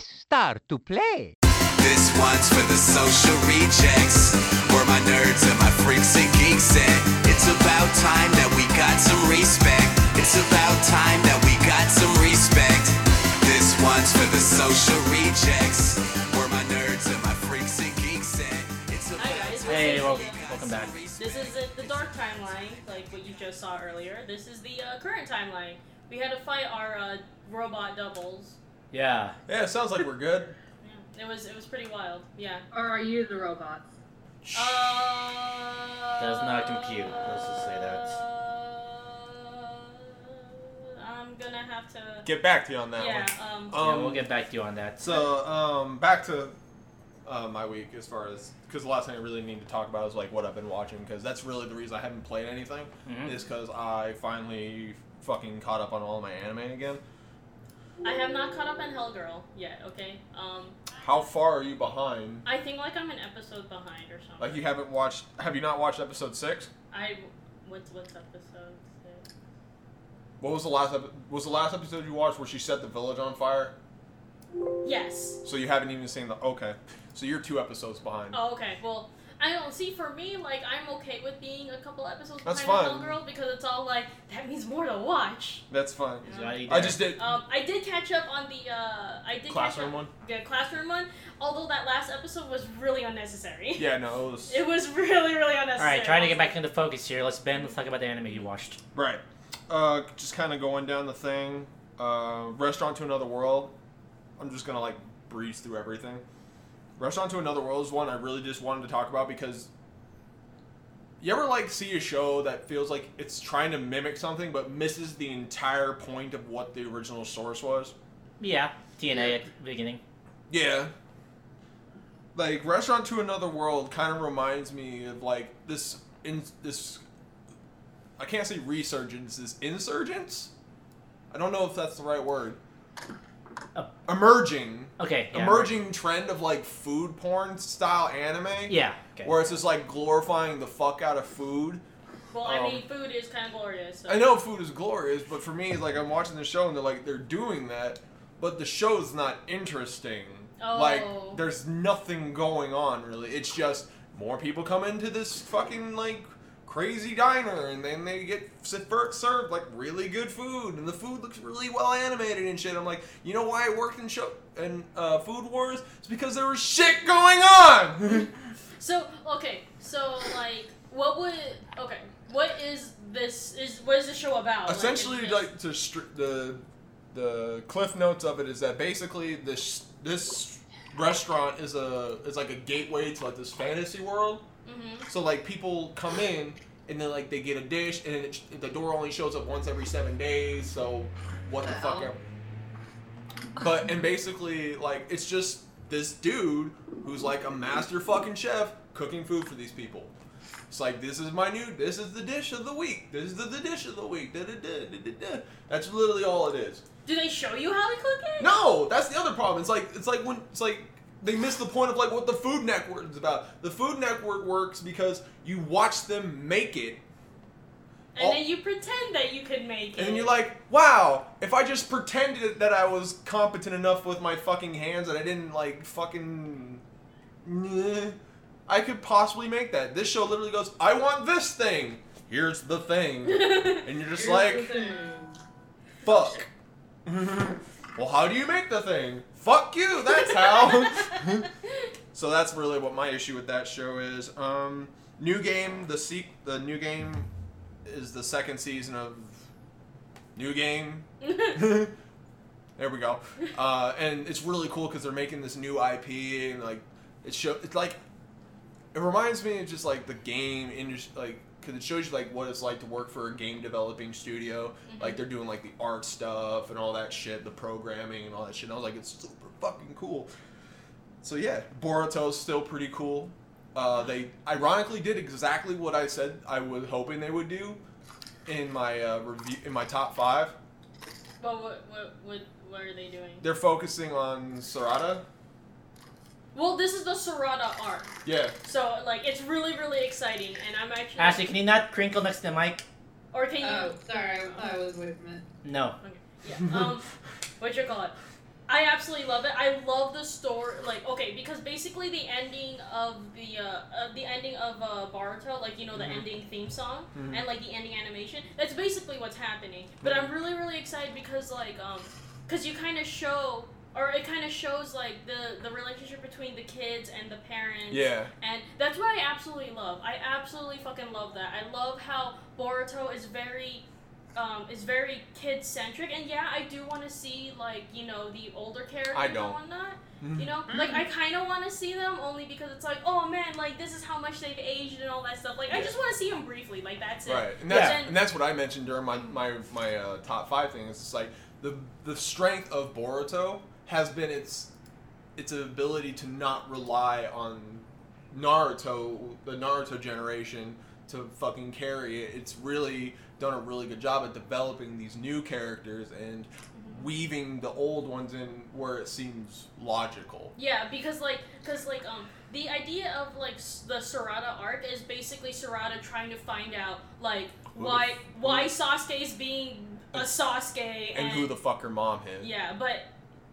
Press start to play. This one's for the social rejects. We're my nerds and my freaks and geeks, and it's about time that we got some respect. It's about time that we got some respect. This one's for the social rejects. We're my nerds and my freaks and geeks, and it's about Hi guys. time Hey, that we got welcome some back. This is the, the dark timeline, like what you just saw earlier. This is the uh, current timeline. We had to fight our uh, robot doubles. Yeah. Yeah, it sounds like we're good. Yeah, it was it was pretty wild. Yeah. Or are you the robots? Uh, That's not compute. Let's just say that. I'm gonna have to. Get back to you on that yeah. one. Um. yeah, Um, we'll get back to you on that. So, um, back to uh, my week as far as because the last thing I really need to talk about is like what I've been watching because that's really the reason I haven't played anything Mhm. is because I finally fucking caught up on all my anime again. I have not caught up on Hellgirl yet. Okay. Um. How far are you behind? I think like I'm an episode behind or something. Like you haven't watched? Have you not watched episode six? I. What's what's episode six? What was the last epi- was the last episode you watched where she set the village on fire? Yes. So you haven't even seen the okay. So you're two episodes behind. Oh, okay. Well, I don't see. For me, like I'm okay with being a couple episodes That's behind fine. Hellgirl because it's all like that means more to watch. That's fine. He's already I just did Um, I did catch up on the uh, I did classroom catch up, one. The classroom one. Although that last episode was really unnecessary. Yeah, no, it was It was really, really unnecessary. All right, trying to get back into focus here. Let's Ben. Let's talk about the anime you watched. Right. Uh, just kind of going down the thing. Uh, Restaurant to Another World. I'm just gonna like breeze through everything. Restaurant to Another World is one I really just wanted to talk about because you ever like see a show that feels like it's trying to mimic something but misses the entire point of what the original source was? Yeah, TNA at the beginning. Yeah. Like Restaurant to Another World kind of reminds me of like this in this I can't say resurgence, this insurgence? I don't know if that's the right word. Uh, emerging Okay. Yeah, emerging trend of like food porn style anime. Yeah. Okay. Where it's just like glorifying the fuck out of food. Well, I um, mean, food is kind of glorious. So. I know food is glorious, but for me, like I'm watching the show and they're like they're doing that, but the show's not interesting. Oh. Like Oh. there's nothing going on really. It's just more people come into this fucking like crazy diner and then they get served like really good food and the food looks really well animated and shit. I'm like, you know why it worked in show and uh, Food Wars? It's because there was shit going on. So okay, so like, what would okay? What is this? Is what is the show about? Essentially this- like to stri- the the cliff notes of it is that basically this this restaurant is a is like a gateway to like this fantasy world So like people come in and then like they get a dish and it, the door only shows up once every seven days so what the The fuck ever. but and basically like it's just this dude who's like a master fucking chef cooking food for these people it's like this is my new this is the dish of the week this is the, the dish of the week da, da, da. that's literally all it is Do they show you how to cook it? no that's the other problem it's like it's like when it's like they miss the point of like what the food network is about the food network works because you watch them make it And all- then you pretend that you could make it. and then you're like, wow, if I just pretended that I was competent enough with my fucking hands that I didn't like fucking. Nah, I could possibly make that. This show literally goes, I want this thing. Here's the thing. And you're just Here's like, fuck. well, how do you make the thing? Fuck you, that's how. so that's really what my issue with that show is. Um, new game, the seek, the new game is the second season of New Game. there we go. Uh, and it's really cool because they're making this new IP and like it show. It's like it reminds me of just like the game industry, like because it shows you like what it's like to work for a game developing studio. Like they're doing like the art stuff and all that shit, the programming and all that shit. And I was like, it's super fucking cool. So yeah, Boruto's still pretty cool. Uh, they ironically did exactly what I said I was hoping they would do in my uh, review in my top five. But what, what, what, what are they doing? They're focusing on Sarada. Well, this is the Sarada arc. Yeah, So, like, it's really, really exciting, and I'm actually. Ashley, can you not crinkle next to the mic? Or can you. Oh, sorry, I thought I was away from it. No. Okay. Yeah. Um, what you call it? I absolutely love it. I love the story. Like, okay, because basically the ending of the uh, uh the ending of uh, Boruto, like you know the Mhm. ending theme song Mhm. and like the ending animation. That's basically what's happening. But I'm really really excited because like um, because you kind of show. Or it kind of shows like the the relationship between the kids and the parents. Yeah. And that's what I absolutely love. I absolutely fucking love that. I love how Boruto is very um, is very kid centric and yeah, I do want to see like, you know, the older characters I don't. on that. Mhm. You know? Like I kind of want to see them only because it's like, "Oh man, like this is how much they've aged and all that stuff." Like I just want to see them briefly. Like that's it. Right, and that's Then- and that's what I mentioned during my my my uh, top five thing. Is it's like the the strength of Boruto has been its its ability to not rely on Naruto, the Naruto generation, to fucking carry it. It's really done a really good job at developing these new characters and weaving the old ones in where it seems logical. Yeah, because like, cause like, um, the idea of like the Sarada arc is basically Sarada trying to find out like why why Sasuke is being a Sasuke And who the fuck her mom is. yeah, but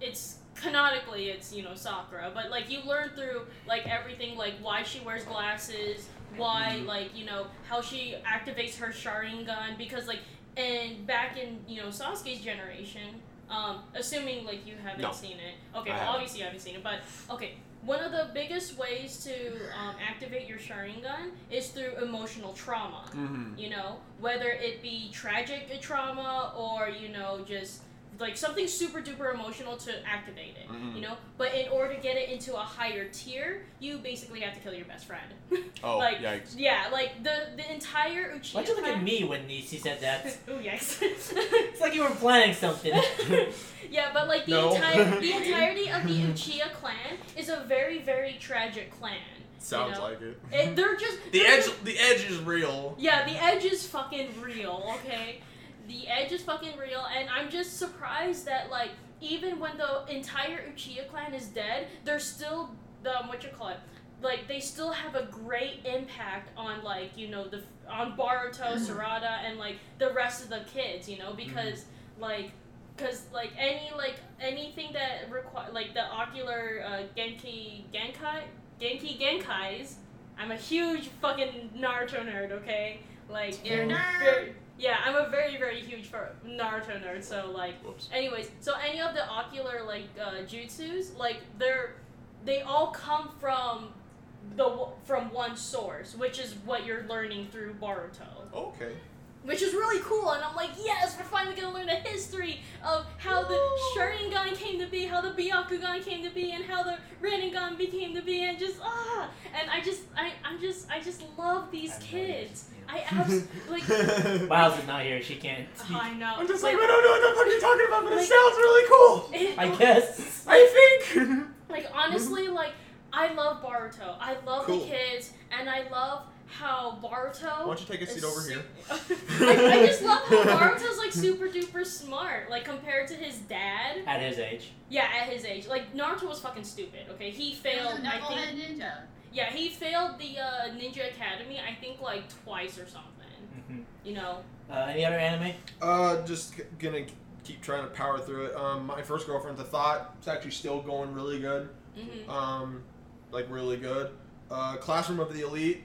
it's canonically it's you know Sakura, but like you learn through like everything like why she wears glasses, why Mhm. like you know how she activates her Sharingan because like and back in you know Sasuke's generation, um, assuming like you haven't No. seen it, okay, well obviously you haven't seen it, but okay. One of the biggest ways to um, activate your Sharingan is through emotional trauma Mm-hmm. you know whether it be tragic trauma or you know just like something super duper emotional to activate it Mhm. you know but in order to get it into a higher tier you basically have to kill your best friend Oh, like yikes. yeah like the the entire Uchiha Why'd you look at me when Nisi said that? oh, yikes. It's like you were planning something. yeah, but like the No. entire the entirety of the Uchiha clan is a very very tragic clan. Sounds know? like it. It, they're just The they're edge, just- the edge is real. Yeah, the edge is fucking real, okay? The edge is fucking real, and I'm just surprised that, like, even when the entire Uchiha clan is dead, they're still, the, what you call it, like, they still have a great impact on, like, you know, the, on Boruto, Sarada, and, like, the rest of the kids, you know, because, like, because, like, any, like, anything that require, like, the ocular, uh, Genki, Genkai, Genki Genkais, I'm a huge fucking Naruto nerd, okay? Like, You're a and nerd. very- yeah, I'm a very, very huge Naruto nerd. So like, Whoops. anyways, so any of the ocular like uh, jutsus, like they're they all come from the from one source, which is what you're learning through Boruto, Okay. Which is really cool. And I'm like, yes, we're finally gonna learn the history of how the Sharingan came to be, how the Byakugan came to be, and how the Rinnegan became to be, and just ah, and I just I I'm just I just love these I'm kids. I absolutely like. Miles is not here. She can't speak. I know. I'm just like, like, I don't know what the fuck you're talking about, but it sounds really cool. it- I guess. I think. Like honestly, like I love Boruto. I love Cool. the kids, and I love how Boruto. Why don't you take a seat over su- here? I, I just love how Boruto's like super duper smart, like compared to his dad. At his age. Yeah, at his age, like Naruto was fucking stupid. Okay, he He was failed. a I think. ninja. Yeah, he failed the uh, Ninja Academy. I think like twice or something. hmm You know. Uh, any other anime? Uh, just g- gonna keep trying to power through it. Um, my first girlfriend's a thought. It's actually still going really good. hmm Um, like really good. Uh, Classroom of the Elite.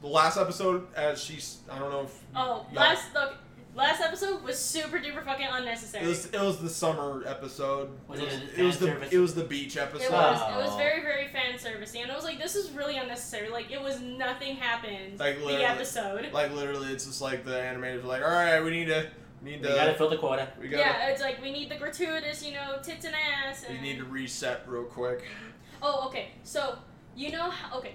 The last episode, as she's, I don't know if Oh, last the last episode was super duper fucking unnecessary. It was it was the summer episode. Was it it was, a it was the service? it was the beach episode. It was. It was Oh. very, very fan servicey, and I was like, "This is really unnecessary." Like, it was nothing happened. Like, the episode. Like literally, it's just like the animators were like, all right, we need to need We to gotta fill the quota. we gotta Yeah, it's like we need the gratuitous, you know, tits and ass. we need to reset real quick. Oh, okay. So you know how? Okay.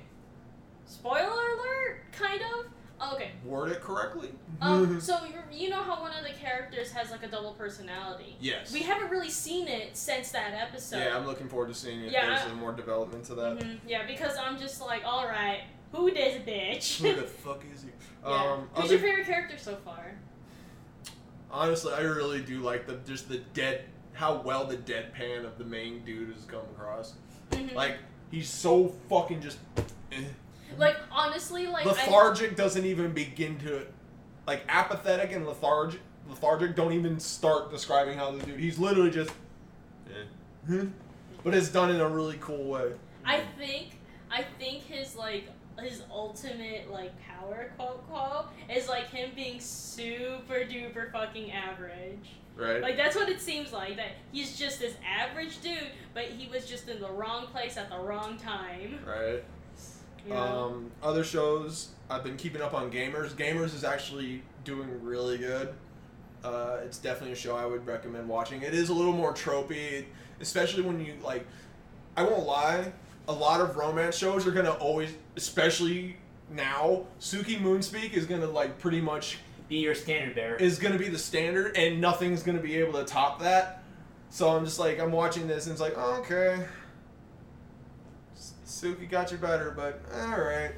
Spoiler alert, kind of. Oh, okay. Word it correctly. Um. so you you know how one of the characters has like a double personality. yes. We haven't really seen it since that episode. yeah, I'm looking forward to seeing if Yeah, there's I- more development to that. Mhm, Yeah, because I'm just like, all right, who this bitch? Who the fuck is he? yeah. Um, Who's other- your favorite character so far? honestly, I really do like the just the dead how well the deadpan of the main dude has come across. Mhm. Like he's so fucking just eh. Like honestly, like I, lethargic. doesn't even begin to like apathetic and lethargic. Lethargic don't even start describing how the dude. He's literally just. Eh. but it's done in a really cool way. I think I think his like his ultimate like power quote quote is like him being super duper fucking average. Right? Like that's what it seems like. That he's just this average dude, but he was just in the wrong place at the wrong time. right. Know? Um, other shows I've been keeping up on. Gamers. Gamers is actually doing really good. Uh, it's definitely a show I would recommend watching. It is a little more tropey, especially when you like. I won't lie. A lot of romance shows are gonna always, especially now, Suki Moonspeak is gonna like pretty much Be your standard bearer. is gonna be the standard, and nothing's gonna be able to top that. So I'm just like, I'm watching this, and it's like, oh, okay, Suki got you better, but all right.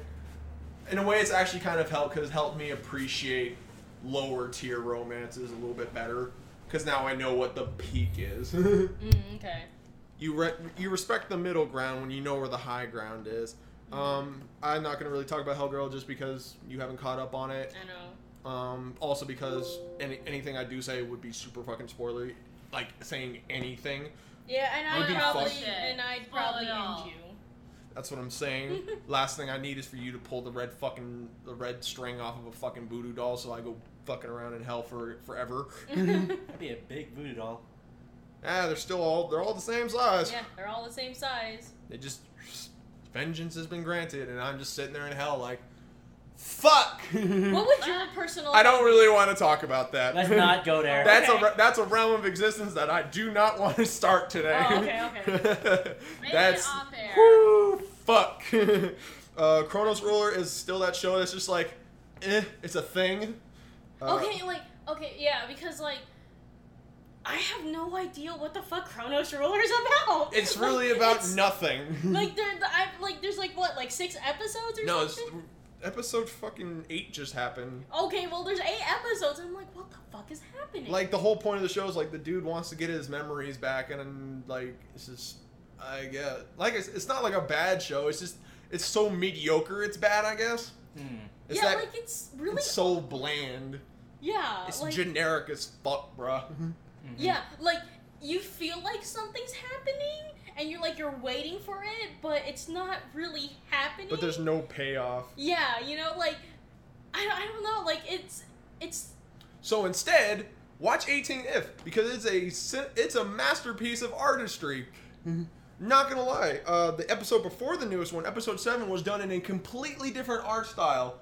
In a way, it's actually kind of helped because helped me appreciate lower tier romances a little bit better. Because now I know what the peak is. Mm, okay. you re- you respect the middle ground when you know where the high ground is. Um, I'm not gonna really talk about Hellgirl just because you haven't caught up on it. I know. Um, also because any, anything I do say would be super fucking spoilery. Like saying anything. Yeah, and I'd probably fun. and I'd probably end you. That's what I'm saying. Last thing I need is for you to pull the red fucking the red string off of a fucking voodoo doll, so I go fucking around in hell for forever. That'd be a big voodoo doll. ah, they're still all they're all the same size. yeah, they're all the same size. They just vengeance has been granted, and I'm just sitting there in hell like, fuck. What would your personal? I don't really want to talk about that. Let's not go there. That's a Okay. re- that's a realm of existence that I do not want to start today. Oh, okay, okay. Maybe that's off air. whoo, fuck. uh, Chronos Ruler is still that show that's just like, eh, it's a thing. Uh, Okay, like okay, yeah, because like I have no idea what the fuck Chronos Ruler is about. It's Like, really about it's- nothing. Like there, the, I, like there's like what, like six episodes or something? no, it's, something. Episode fucking eight just happened. Okay, well there's eight episodes. I'm like, what the fuck is happening? Like the whole point of the show is like the dude wants to get his memories back, and, then like it's just I guess, like it's, it's not like a bad show. It's just it's so mediocre. It's bad, I guess. Hmm. It's yeah, that like it's really it's so bland. yeah, It's like generic as fuck, bruh. Mhm. yeah, like you feel like something's happening. And you're like you're waiting for it, but it's not really happening. But there's no payoff. yeah, you know, like I, don't- I don't know, like it's it's So instead, watch 18if because it's a it's a masterpiece of artistry. Not gonna lie, uh, the episode before the newest one, episode seven, was done in a completely different art style,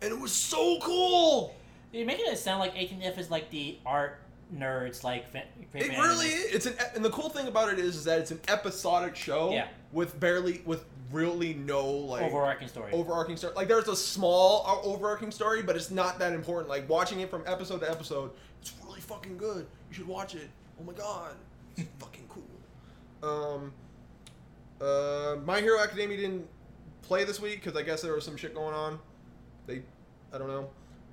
and it was so cool. You're making it sound like 18if is like the art nerds, like. Fa- It really is. It's an and the cool thing about it is, is that it's an episodic show Yeah. with barely with really no like overarching story. overarching story. Like there's a small uh, overarching story, but it's not that important. Like watching it from episode to episode, it's really fucking good. You should watch it. Oh my god, it's fucking cool. Um, uh, My Hero Academia didn't play this week because I guess there was some shit going on. They, I don't know.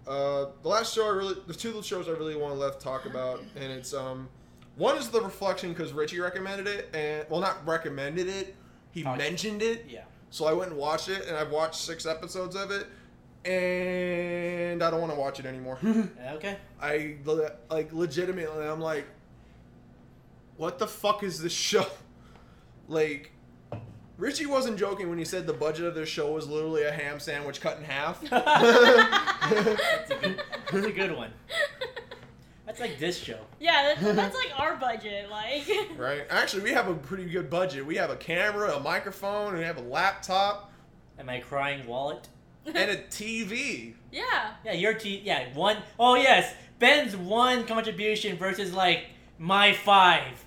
Uh, the last show I really, the two shows I really want to left talk about, and it's um, one is the reflection because Richie recommended it, and well, not recommended it, he Talked- mentioned it. yeah. So I went and watched it, and I've watched six episodes of it, and I don't want to watch it anymore. Okay. I le- like legitimately, I'm like, what the fuck is this show? Like, Richie wasn't joking when he said the budget of this show was literally a ham sandwich cut in half. That's a good, that's a good one. That's like this show. yeah, that's, that's like our budget, like right? Actually, we have a pretty good budget. We have a camera, a microphone, and we have a laptop Am I crying wallet? and a TV. yeah. Yeah, your T. Yeah, one oh yes, Ben's one contribution versus like my five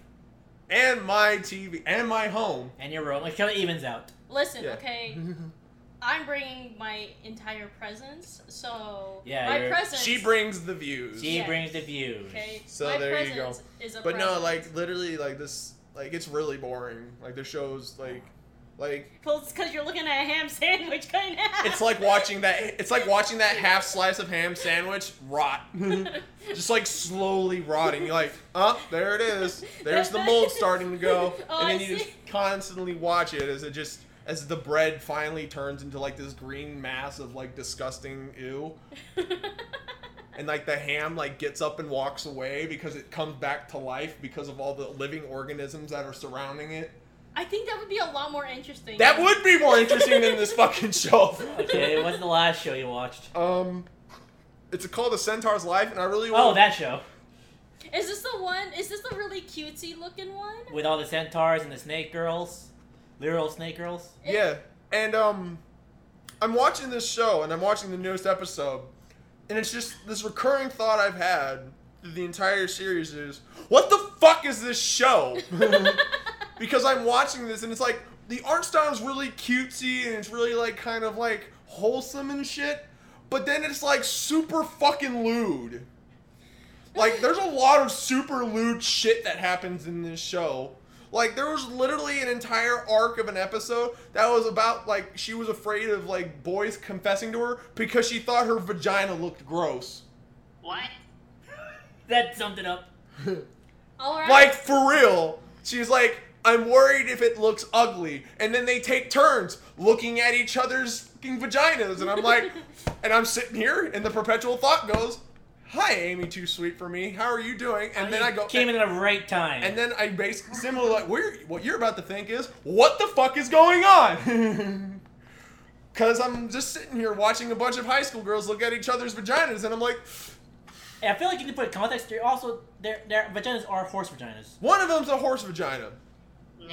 And my TV and my home. and your room. It kind of evens out. Listen, Yeah. okay, I'm bringing my entire presence, so Yeah, my you're- presence. She brings the views. She Yeah. brings the views. Okay, So my there you go. presence Is a But no, presence. like literally, like this, like it's really boring. Like the show's like, like Well, it's because you're looking at a ham sandwich kind of. it's like watching that. It's like watching that half slice of ham sandwich rot, just like slowly rotting. You're like, oh, there it is. There's the mold starting to go, Oh, and then I you just constantly watch it as it just as the bread finally turns into like this green mass of like disgusting ew. and like the ham like gets up and walks away because it comes back to life because of all the living organisms that are surrounding it. I think that would be a lot more interesting. That would be more interesting than this fucking show. Okay, what's the last show you watched? Um, it's called A Centaur's Life, and I really Oh, that show Is this the one? Is this the really cutesy looking one? with all the centaurs and the snake girls, literal snake girls. Yeah, and um, I'm watching this show, and I'm watching the newest episode, and it's just this recurring thought I've had the entire series is, what the fuck is this show? because I'm watching this, and it's like the art style is really cutesy, and it's really like kind of like wholesome and shit, but then it's like super fucking lewd. Like, there's a lot of super lewd shit that happens in this show. Like, there was literally an entire arc of an episode that was about, like, she was afraid of, like, boys confessing to her because she thought her vagina looked gross. What? That summed it up. All right. Like, for real. She's like, I'm worried if it looks ugly. And then they take turns looking at each other's fucking vaginas. And I'm like, and I'm sitting here, and the perpetual thought goes, Hi, Amy, too sweet for me. How are you doing? And then I go, came in at the right time. And then I basically similar like we're, what you're about to think is what the fuck is going on? Cause I'm just sitting here watching a bunch of high school girls look at each other's vaginas, and I'm like, And I feel like you need to put context. They're also their their vaginas are horse vaginas. one of them's a horse vagina,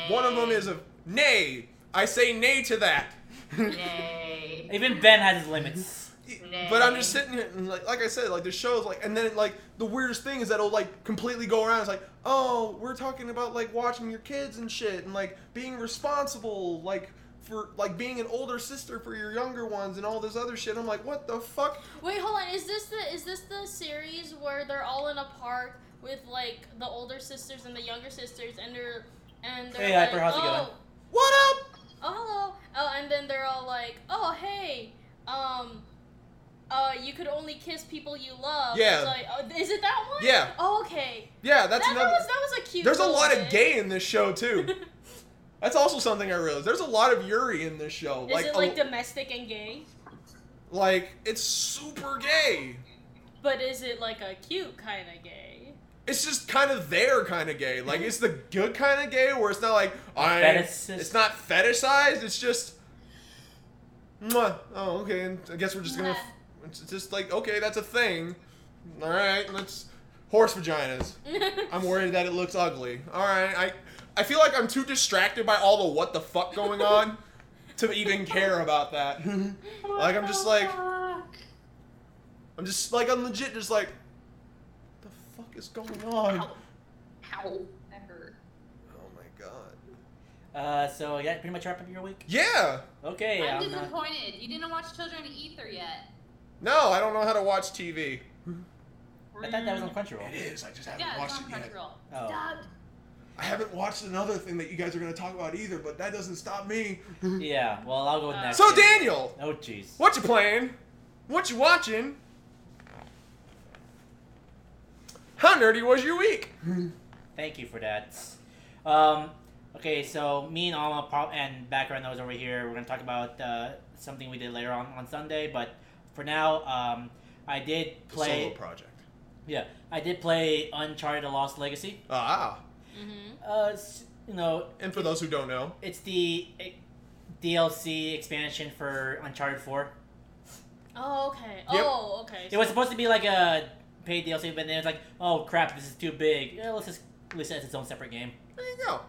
one of them is a nay. I say nay to that. Nay. Even Ben has his limits. Nay. But I'm just sitting here, and like, like I said, like the show's like, and then like the weirdest thing is that it'll like completely go around. It's like, oh, we're talking about like watching your kids and shit, and like being responsible, like for like being an older sister for your younger ones, and all this other shit. I'm like, what the fuck? Wait, hold on. Is this the is this the series where they're all in a park with like the older sisters and the younger sisters, and they're and they're Hey, like, Hyper, how's it oh, going? What up? oh, hello. Oh, and then they're all like, oh, hey, um, uh, you could only kiss people you love. Yeah. It's like, oh, is it that one? Yeah. Oh, okay. Yeah, that's that, another. that was that was a cute. There's a little lot of gay in this show too. That's also something I realized. There's a lot of Yuri in this show. Is like, it a- like domestic and gay? like it's super gay. But is it like a cute kind of gay? It's just kind of their kind of gay. Like it's the good kind of gay where it's not like I. Fetishist. It's not fetishized. It's just. Mwah. Oh, okay. And I guess we're just gonna. It's just like okay, that's a thing. All right, let's horse vaginas. I'm worried that it looks ugly. All right, I I feel like I'm too distracted by all the what the fuck going on to even care about that. like I'm just like I'm just like I'm legit just like is going on? Ow. Ow. That hurt. Oh my god. Uh, so yeah, pretty much wrap up your week. Yeah. Okay. I'm I'm, uh, disappointed. You didn't watch Children of Ether yet. No, I don't know how to watch TV. I thought that was on Crunchyroll. is. I just Yeah, it's on Crunchyroll. Oh. Dubbed. I haven't watched another thing that you guys are going to talk about either, but that doesn't stop me. Yeah. Well, I'll go with Uh, next. So Daniel, Oh jeez. what you playing? What you watching? How nerdy was your week? Thank you for that. Um, okay, so me and Alma pro- and background noise over here. We're gonna talk about uh, something we did later on on Sunday, but for now, um, I did play. Solo project. Yeah, I did play Uncharted: The Lost Legacy. Ah. Mm-hmm. Uh, you know, And for those who don't know, it's the eh, DLC expansion for Uncharted Four. Oh, okay. Yep. Oh, okay. It was supposed to be like a paid DLC, but then it's like, oh crap, this is too big. Yeah, let's just release it as its own separate game. there you go.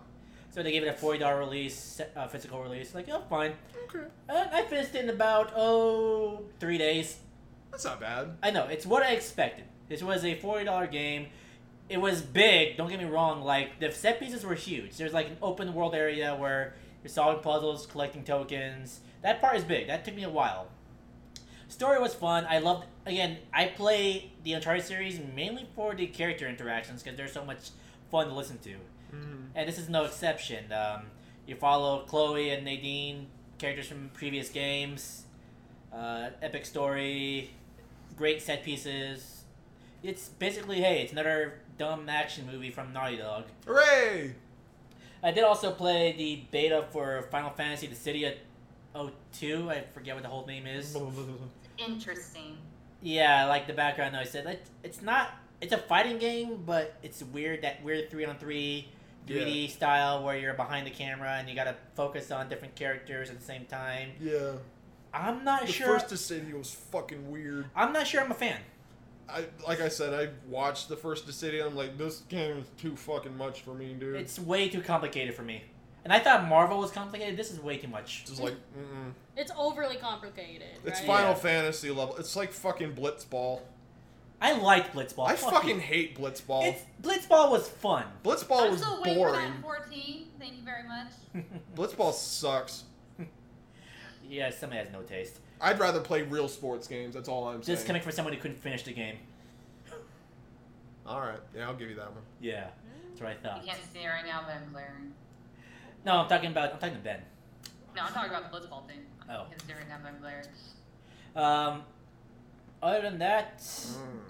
So they gave it a forty dollar release, uh, physical release. Like, oh, fine. Okay. Uh, I finished it in about oh three days. That's not bad. I know it's what I expected. This was a forty dollar game. It was big. Don't get me wrong. Like the set pieces were huge. There's like an open world area where you're solving puzzles, collecting tokens. That part is big. That took me a while. Story was fun. I loved. Again, I play the Uncharted series mainly for the character interactions because they're so much fun to listen to and this is no exception. Um, you follow Chloe and Nadine, characters from previous games. Uh, epic story, great set pieces. It's basically hey, it's another dumb action movie from Naughty Dog. Hooray! I did also play the beta for Final Fantasy: Dissidia 02. I forget what the whole name is. Interesting. Yeah, like the background noise said, like, it's not. It's a fighting game, but it's weird that weird three on three, 3D style where you're behind the camera and you gotta focus on different characters at the same time. Yeah. I'm not sure The first Dissidia was fucking weird. I'm not sure I'm a fan. I like I said, I watched the first Dissidia. I'm like, this game is too fucking much for me, dude. It's way too complicated for me. And I thought Marvel was complicated. This is way too much. just like, mm-mm. It's overly complicated. It's right? Final Yeah. Fantasy level. It's like fucking Blitzball. I liked Blitzball. I Fuck fucking you. hate Blitzball. It's Blitzball was fun. Blitzball I'm was still waiting for boring. that 14. Thank you very much. Blitzball sucks. yeah, somebody has no taste. I'd rather play real sports games. That's all I'm saying. Just coming from someone who couldn't finish the game. All right, yeah, I'll give you that one. Yeah, that's what I thought. You can't see it right now, but I'm glaring. No, I'm talking about. I'm talking to Ben. No, I'm talking about the blitzball thing. Oh. You can see it right now, but I'm glaring. Um, other than that, Mm.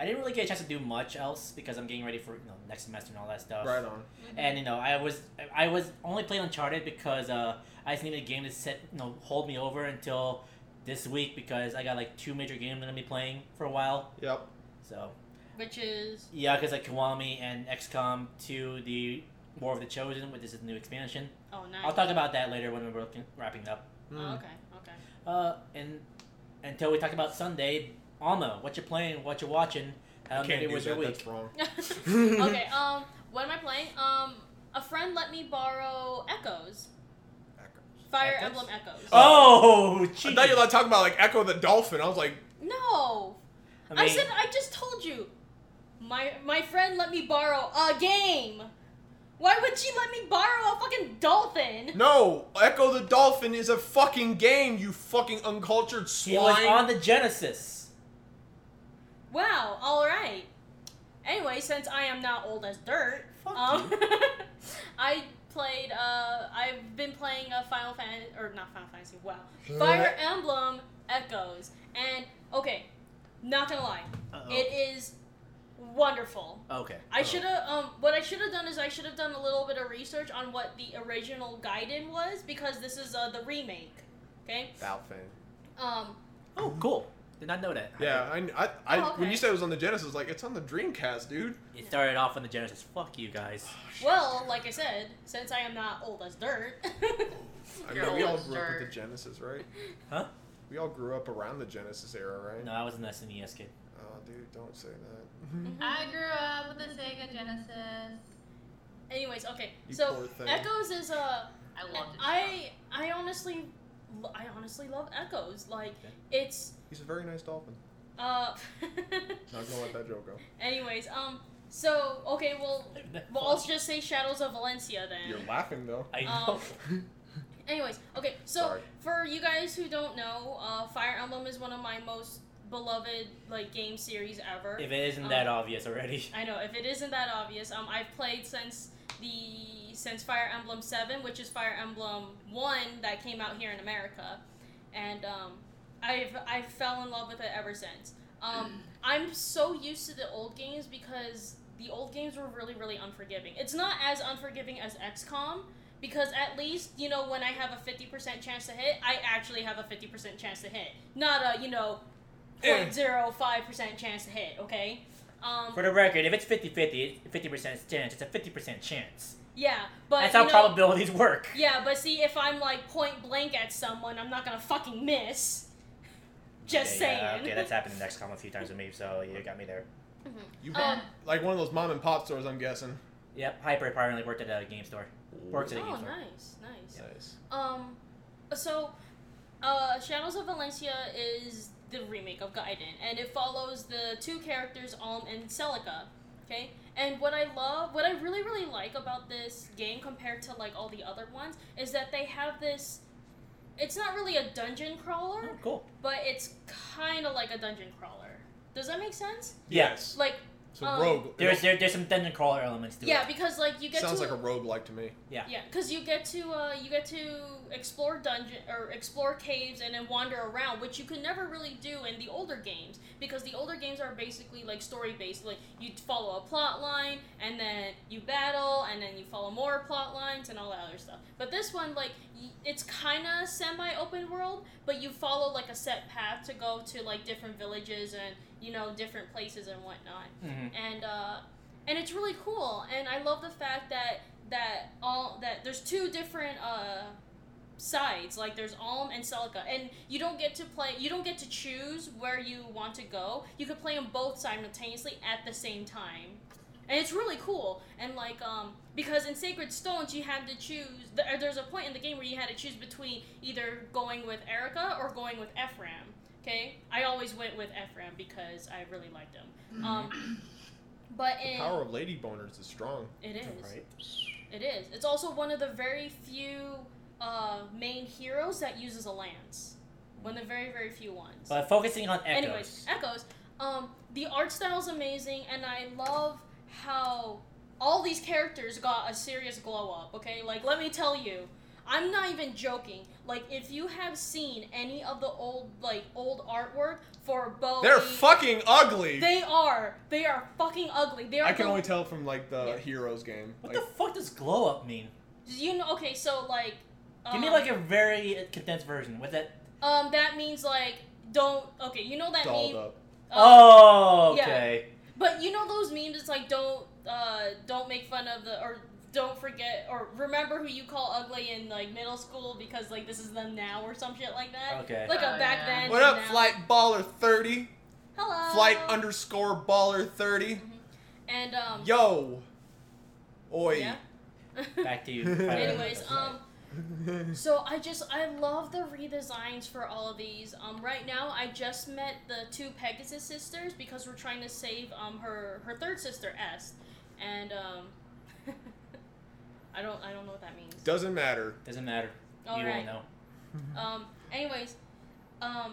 I didn't really get a chance to do much else because I'm getting ready for you know next semester and all that stuff. Right on. And you know, I was I was only playing Uncharted because uh, I just needed a game to set you know hold me over until this week because I got like two major games that I'm gonna be playing for a while. Yep. So Which is yeah, because like Kiwami and XCOM 2, the War of the Chosen, which is a new expansion. oh nice. I'll talk about that later when we're looking, wrapping up. Oh, Mm. okay, okay. Uh, and until we talk about Sunday, Alma, what you playing, what you watching, how Can't do was that. your That's week? wrong. okay, um, what am I playing? Um, a friend let me borrow Echoes. Fire Echoes? Emblem Echoes. Oh, I thought you were talking about like Ecco the Dolphin. I was like, No! I, I, said I just told you. My my friend let me borrow a game. Why would she let me borrow a fucking dolphin? no, Ecco the Dolphin is a fucking game. You fucking uncultured he was swine. on the Genesis. Wow, alright. Anyway, since I am not old as dirt, Fuck um, I played, uh, I've been playing a Final Fantasy, or not Final Fantasy, wow. Fire Emblem Echoes. And, okay, not gonna lie, Uh-oh. it is wonderful. Okay. I should have, um, what I should have done is I should have done a little bit of research on what the original Gaiden was, because this is, uh, the remake. Okay? Balfang. Um, Oh, cool. Did not know that. Yeah, I, I, I Oh, when you said it was on the Genesis, like it's on the Dreamcast, dude. It started off on the Genesis. Fuck you guys. well, like I said, since I am not old as dirt. I You're mean, we all old as grew up with the Genesis, right? Huh? We all grew up around the Genesis era, right? No, I was an SNES kid. Oh, dude, don't say that. I grew up with the Sega Genesis. Anyways, okay. You so. Echoes is a. I I loved it. I I honestly I honestly love Echoes. Like it's He's a very nice dolphin. uh Not gonna let that joke go. Anyways, um so okay, well well I'll just say Shadows of Valentia then. You're laughing though. I know. Um, Anyways, okay, so Sorry. for you guys who don't know, uh Fire Emblem is one of my most beloved like game series ever. if it isn't that Um, obvious already. I know if it isn't that obvious. Um, I've played since the since Fire Emblem Seven, which is Fire Emblem One that came out here in America, and um, I've I fell in love with it ever since. Um, I'm so used to the old games because the old games were really really unforgiving. It's not as unforgiving as XCOM. Because at least, you know, when I have a 50% chance to hit, I actually have a 50% chance to hit. Not a, you know. 0.05% chance to hit, okay? Um, For the record, if it's 50-50, 50% chance, it's a 50% chance. Yeah, but That's you how know, probabilities work. Yeah, but see, if I'm like point blank at someone, I'm not gonna fucking miss. Just okay, saying. yeah, okay, that's happened in XCOM a few times with me, so you got me there. You Um, like one of those mom and pop stores, I'm guessing. Yep, Hyper apparently worked at a game store. Works at a game oh, store. nice, nice. Nice. Um, so, uh, Shadows of Valentia is the remake of Gaiden, and it follows the two characters, Alm and Celica. Okay, and what I love, what I really really like about this game compared to like all the other ones, is that they have this. It's not really a dungeon crawler, Oh, cool. but it's kind of like a dungeon crawler. Does that make sense? Yes. Like So Um, rogue. There's there, there's some dungeon crawler elements to Yeah, it. because like you get sounds to like a rogue like to me. Yeah, Yeah, because you get to uh, you get to explore dungeon or explore caves and then wander around, which you could never really do in the older games because the older games are basically like story based. Like you follow a plot line and then you battle and then you follow more plot lines and all that other stuff. But this one, like, it's kind of semi open world, but you follow like a set path to go to like different villages and you know different places and whatnot Mhm. and uh, and it's really cool. And I love the fact that that all that there's two different uh, sides. Like there's Alm and Celica, and you don't get to play. You don't get to choose where you want to go. You could play them both simultaneously at the same time. And it's really cool, and like um, because in Sacred Stones you had to choose. There's a point in the game where you had to choose between either going with Eirika or going with Ephraim. Okay, I always went with Ephraim because I really liked him. Um, but The in power of lady boners is strong. it is. Right. It is. It's also one of the very few uh, main heroes that uses a lance. One of the very, very few ones. But focusing on echoes. Anyways, Echoes. Um, the art style is amazing, and I love how all these characters got a serious glow up. Okay, like let me tell you, I'm not even joking. Like if you have seen any of the old like old artwork for Bo, They're fucking ugly. They are. They are fucking ugly. They are. I can the- only tell from like the Yeah. Heroes game. what Like, the fuck does glow up mean? You know? Okay, so like. Give me um, like a very condensed version. What's that? Um, that means like don't. Okay, you know that dolled meme. up. uh, oh, yeah. okay. But you know those memes. It's like don't uh don't make fun of the or don't forget or remember who you call ugly in like middle school because like this is them now or some shit like that. Okay. Like a Oh, back yeah. then. What up, now. Flight Baller 30? Hello. Flight underscore Baller 30. And um. Yo. Oi. Yeah. Back to you. Anyways, um. So I just I love the redesigns for all of these. Um, right now I just met the two Pegasus sisters because we're trying to save um her her third sister Est, and um, I don't I don't know what that means. Doesn't matter. Doesn't matter. All you right. won't know. Um, anyways, um,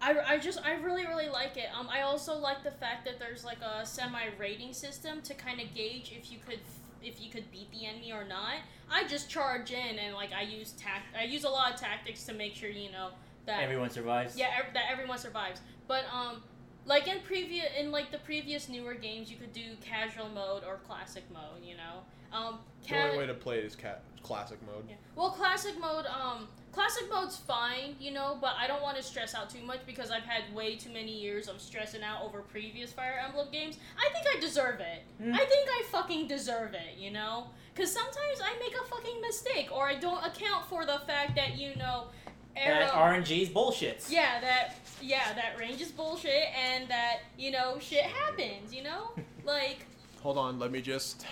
I, I just I really really like it. Um, I also like the fact that there's like a semi rating system to kind of gauge if you could if you could beat the enemy or not. I just charge in and like I use tact I use a lot of tactics to make sure you know that Everyone survives. yeah ev- that everyone survives. But um. Like in previous, in like the previous newer games, you could do casual mode or classic mode. You know, um, The only way to play it is cat classic mode. yeah. Well, classic mode, um, classic mode's fine, you know, but I don't want to stress out too much because I've had way too many years of stressing out over previous Fire Emblem games. I think I deserve it. Hmm. I think I fucking deserve it, you know? Because sometimes I make a fucking mistake or I don't account for the fact that, you know, That Arrow- RNG's bullshits. yeah, that yeah, that range is bullshit and that, you know, shit happens, you know? Like Hold on, let me just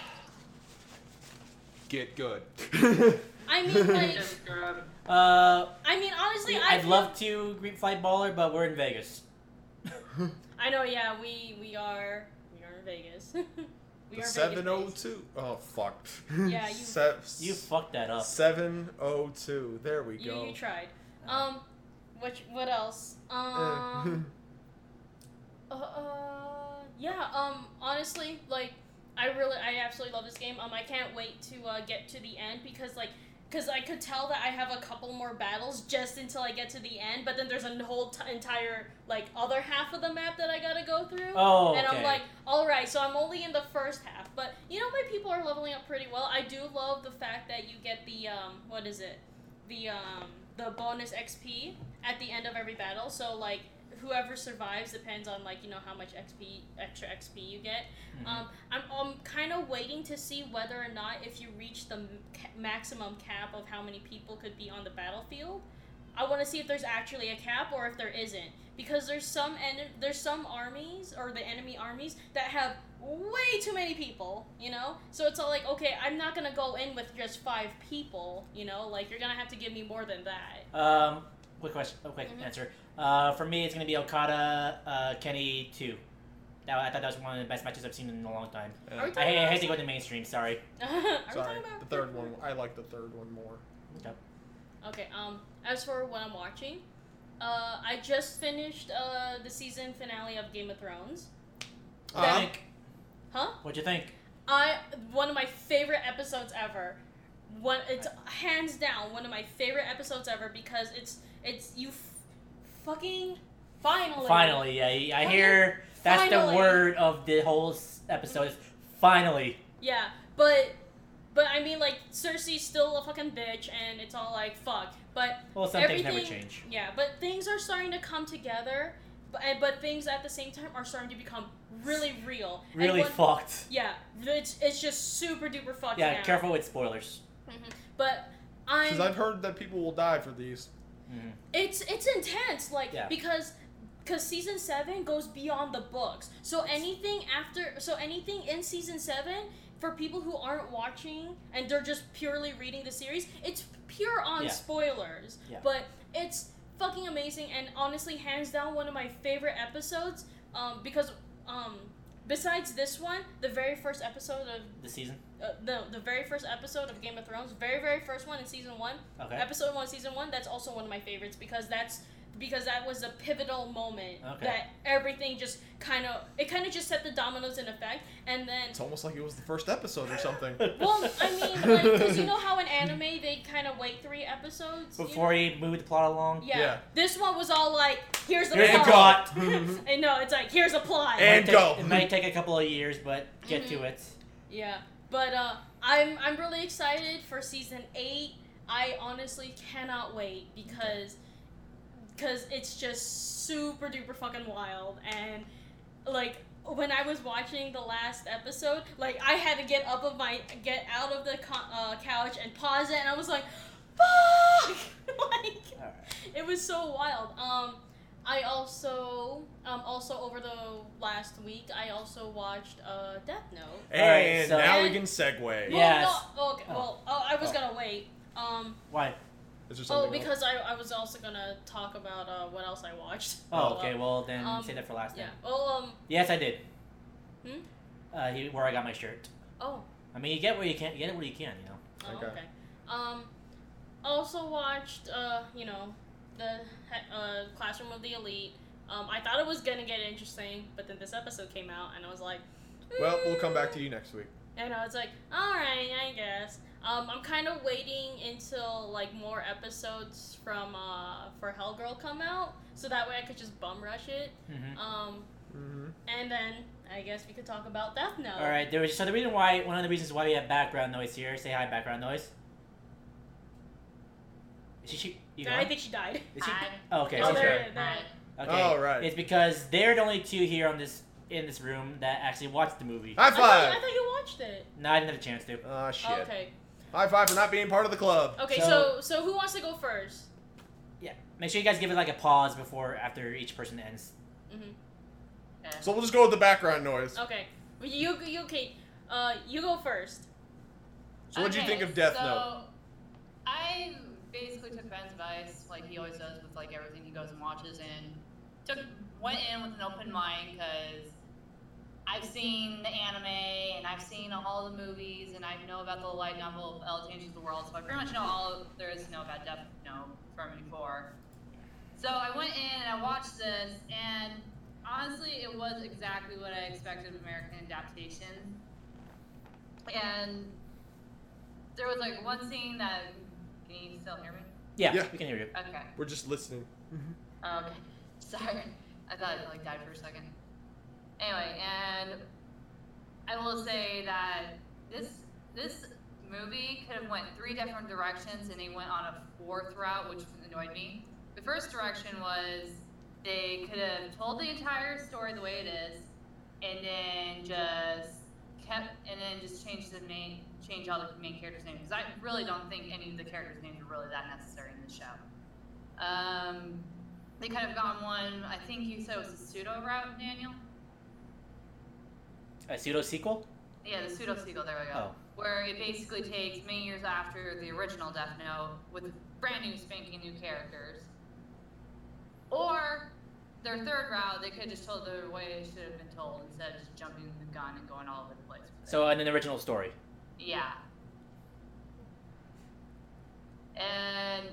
get good. I mean like Uh, I mean honestly I I'd feel- love to Green Flight Baller, but we're in Vegas. I know, yeah, we we are we are in Vegas. we The are seven oh Vegas. two. Oh fuck. Yeah, you- Se- You fucked that up. Seven oh two. There we You go. you tried. Um, what what else? Um, uh, uh, yeah. Um, honestly, like I really I absolutely love this game. Um, I can't wait to uh, get to the end because like. Cause I could tell that I have a couple more battles just until I get to the end, but then there's a whole t- entire like other half of the map that I gotta go through. Oh, And I'm like, all right, so I'm only in the first half, but you know my people are leveling up pretty well. I do love the fact that you get the um, what is it, the um, the bonus XP at the end of every battle. So like whoever survives depends on like you know how much XP extra XP you get. Mhm. Um, I'm I'm kind of waiting to see whether or not if you reach the m- maximum cap of how many people could be on the battlefield. I want to see if there's actually a cap or if there isn't because there's some en- there's some armies or the enemy armies that have way too many people, you know? So it's all like, okay, I'm not going to go in with just 5 people, you know? Like you're going to have to give me more than that. Um, quick question. Oh, quick Mhm. answer. Uh, for me, it's gonna be Okada, uh, Kenny two. That, I thought that was one of the best matches I've seen in a long time. Yeah. Are we I, talking I hate to go to mainstream. Sorry. Are Sorry, talking about the third one. I like the third one more. Okay, Okay. um, as for what I'm watching, uh, I just finished uh, the season finale of Game of Thrones. Uh, That- Think. Huh? What'd you think? I one of my favorite episodes ever. One it's hands down one of my favorite episodes ever because it's it's you f- fucking finally Finally, yeah. I hear that's the word of the whole episode. Is finally. Yeah, but but I mean like Cersei's still a fucking bitch and it's all like fuck. But Well, some things everything never change. Yeah, but things are starting to come together. But but things at the same time are starting to become really real. And Really one- fucked. Yeah, it's it's just super duper fucked. Yeah, now. careful with spoilers. Mhm. But I'm Because I've heard that people will die for these. Mhm. it's it's intense like Yeah. because because season 7 goes beyond the books so anything after so anything in season 7 for people who aren't watching and they're just purely reading the series it's pure on Yeah. spoilers Yeah. but it's fucking amazing and honestly hands down one of my favorite episodes um, because um, besides this one the very first episode of The season. uh, the the very first episode of Game of Thrones, very very first one in season one, Okay. episode one, season one. That's also one of my favorites because that's because that was a pivotal moment Okay. that everything just kind of it kind of just set the dominoes in effect, and then It's almost like it was the first episode or something. well, I mean, like, because you know how in anime they kind of wait three episodes you Before know? you move the plot along. Yeah. Yeah. This one was all like, here's the Here's the plot. plot. and no, it's like here's a plot. And Might take- go. It might take a couple of years, but get to it. Yeah, but uh, I'm I'm really excited for season eight. I honestly cannot wait because because it's just super duper fucking wild and like when I was watching the last episode, like I had to get up of my get out of the co- uh, couch and pause it, and I was like, "Fuck!" like Alright. it was so wild. Um, I also um also over the last week I also watched uh Death Note. Alright, And so- now we can segue. Yeah. Yes. No, okay. Oh. Well, oh, I was Oh. gonna wait. Um. Why? Is there Oh, something else? because I, I was also gonna talk about uh what else I watched. Oh, okay. Well, then um, say that for last Yeah. time. Oh um. Yes, I did. Hmm? Uh, he, where I got my shirt. Oh. I mean, you get where you can. You get it where you can. You know. Oh, Okay. okay. Um. Also watched uh you know the uh classroom of the elite. Um, I thought it was gonna get interesting, but then this episode came out, and I was like. Well, we'll come back to you next week. And I was like, all right, I guess. Um, I'm kind of waiting until like more episodes from uh for Hellgirl come out, so that way I could just bum rush it. Mm-hmm. Um, Mm-hmm. and then I guess we could talk about Death Note. All right. There was so the reason why one of the reasons why we have background noise here. Say hi, background noise. Is she? she you I think she died. Is she? Oh, okay. Oh, she's there, here. there. Okay. Oh, right. It's because they're the only two here on this in this room that actually watched the movie. High I thought. I thought you watched it. No, I didn't have a chance to. Oh shit. Okay. High five for not being part of the club. Okay. So- So, so who wants to go first? Yeah. Make sure you guys give it like a pause before after each person ends. Okay. So we'll just go with the background noise. Okay. You you okay? Uh, you go first. So what do you think of Death so Note? I basically took Ben's advice, like he always does with like everything he goes and watches, and took went in with an open mind because I've seen the anime and I've seen all the movies and I know about the light novel L Changes the World, so I pretty much know all there is to know about Death Note from before. So I went in and I watched this, and honestly, it was exactly what I expected of American adaptation. And there was like one scene that. Can you still hear me? Yeah, Yeah. we can hear you. Okay. We're just listening. Okay. Sorry. I thought it like died for a second. Anyway, and I will say that this this movie could have went three different directions and they went on a fourth route, which annoyed me. The first direction was they could have told the entire story the way it is, and then just kept and then just changed the main change all the main characters' names because I really don't think any of the characters' names are really that necessary in the show. Um, they could have gone one. I think you said it was a pseudo route, Daniel. A pseudo sequel? Yeah, the pseudo sequel. There we go. Oh. Where it basically takes many years after the original Death Note with brand new, spanking new characters. Or their third route, they could have just told the way it should have been told instead of just jumping the gun and going all over the place. So in an original story. Yeah. And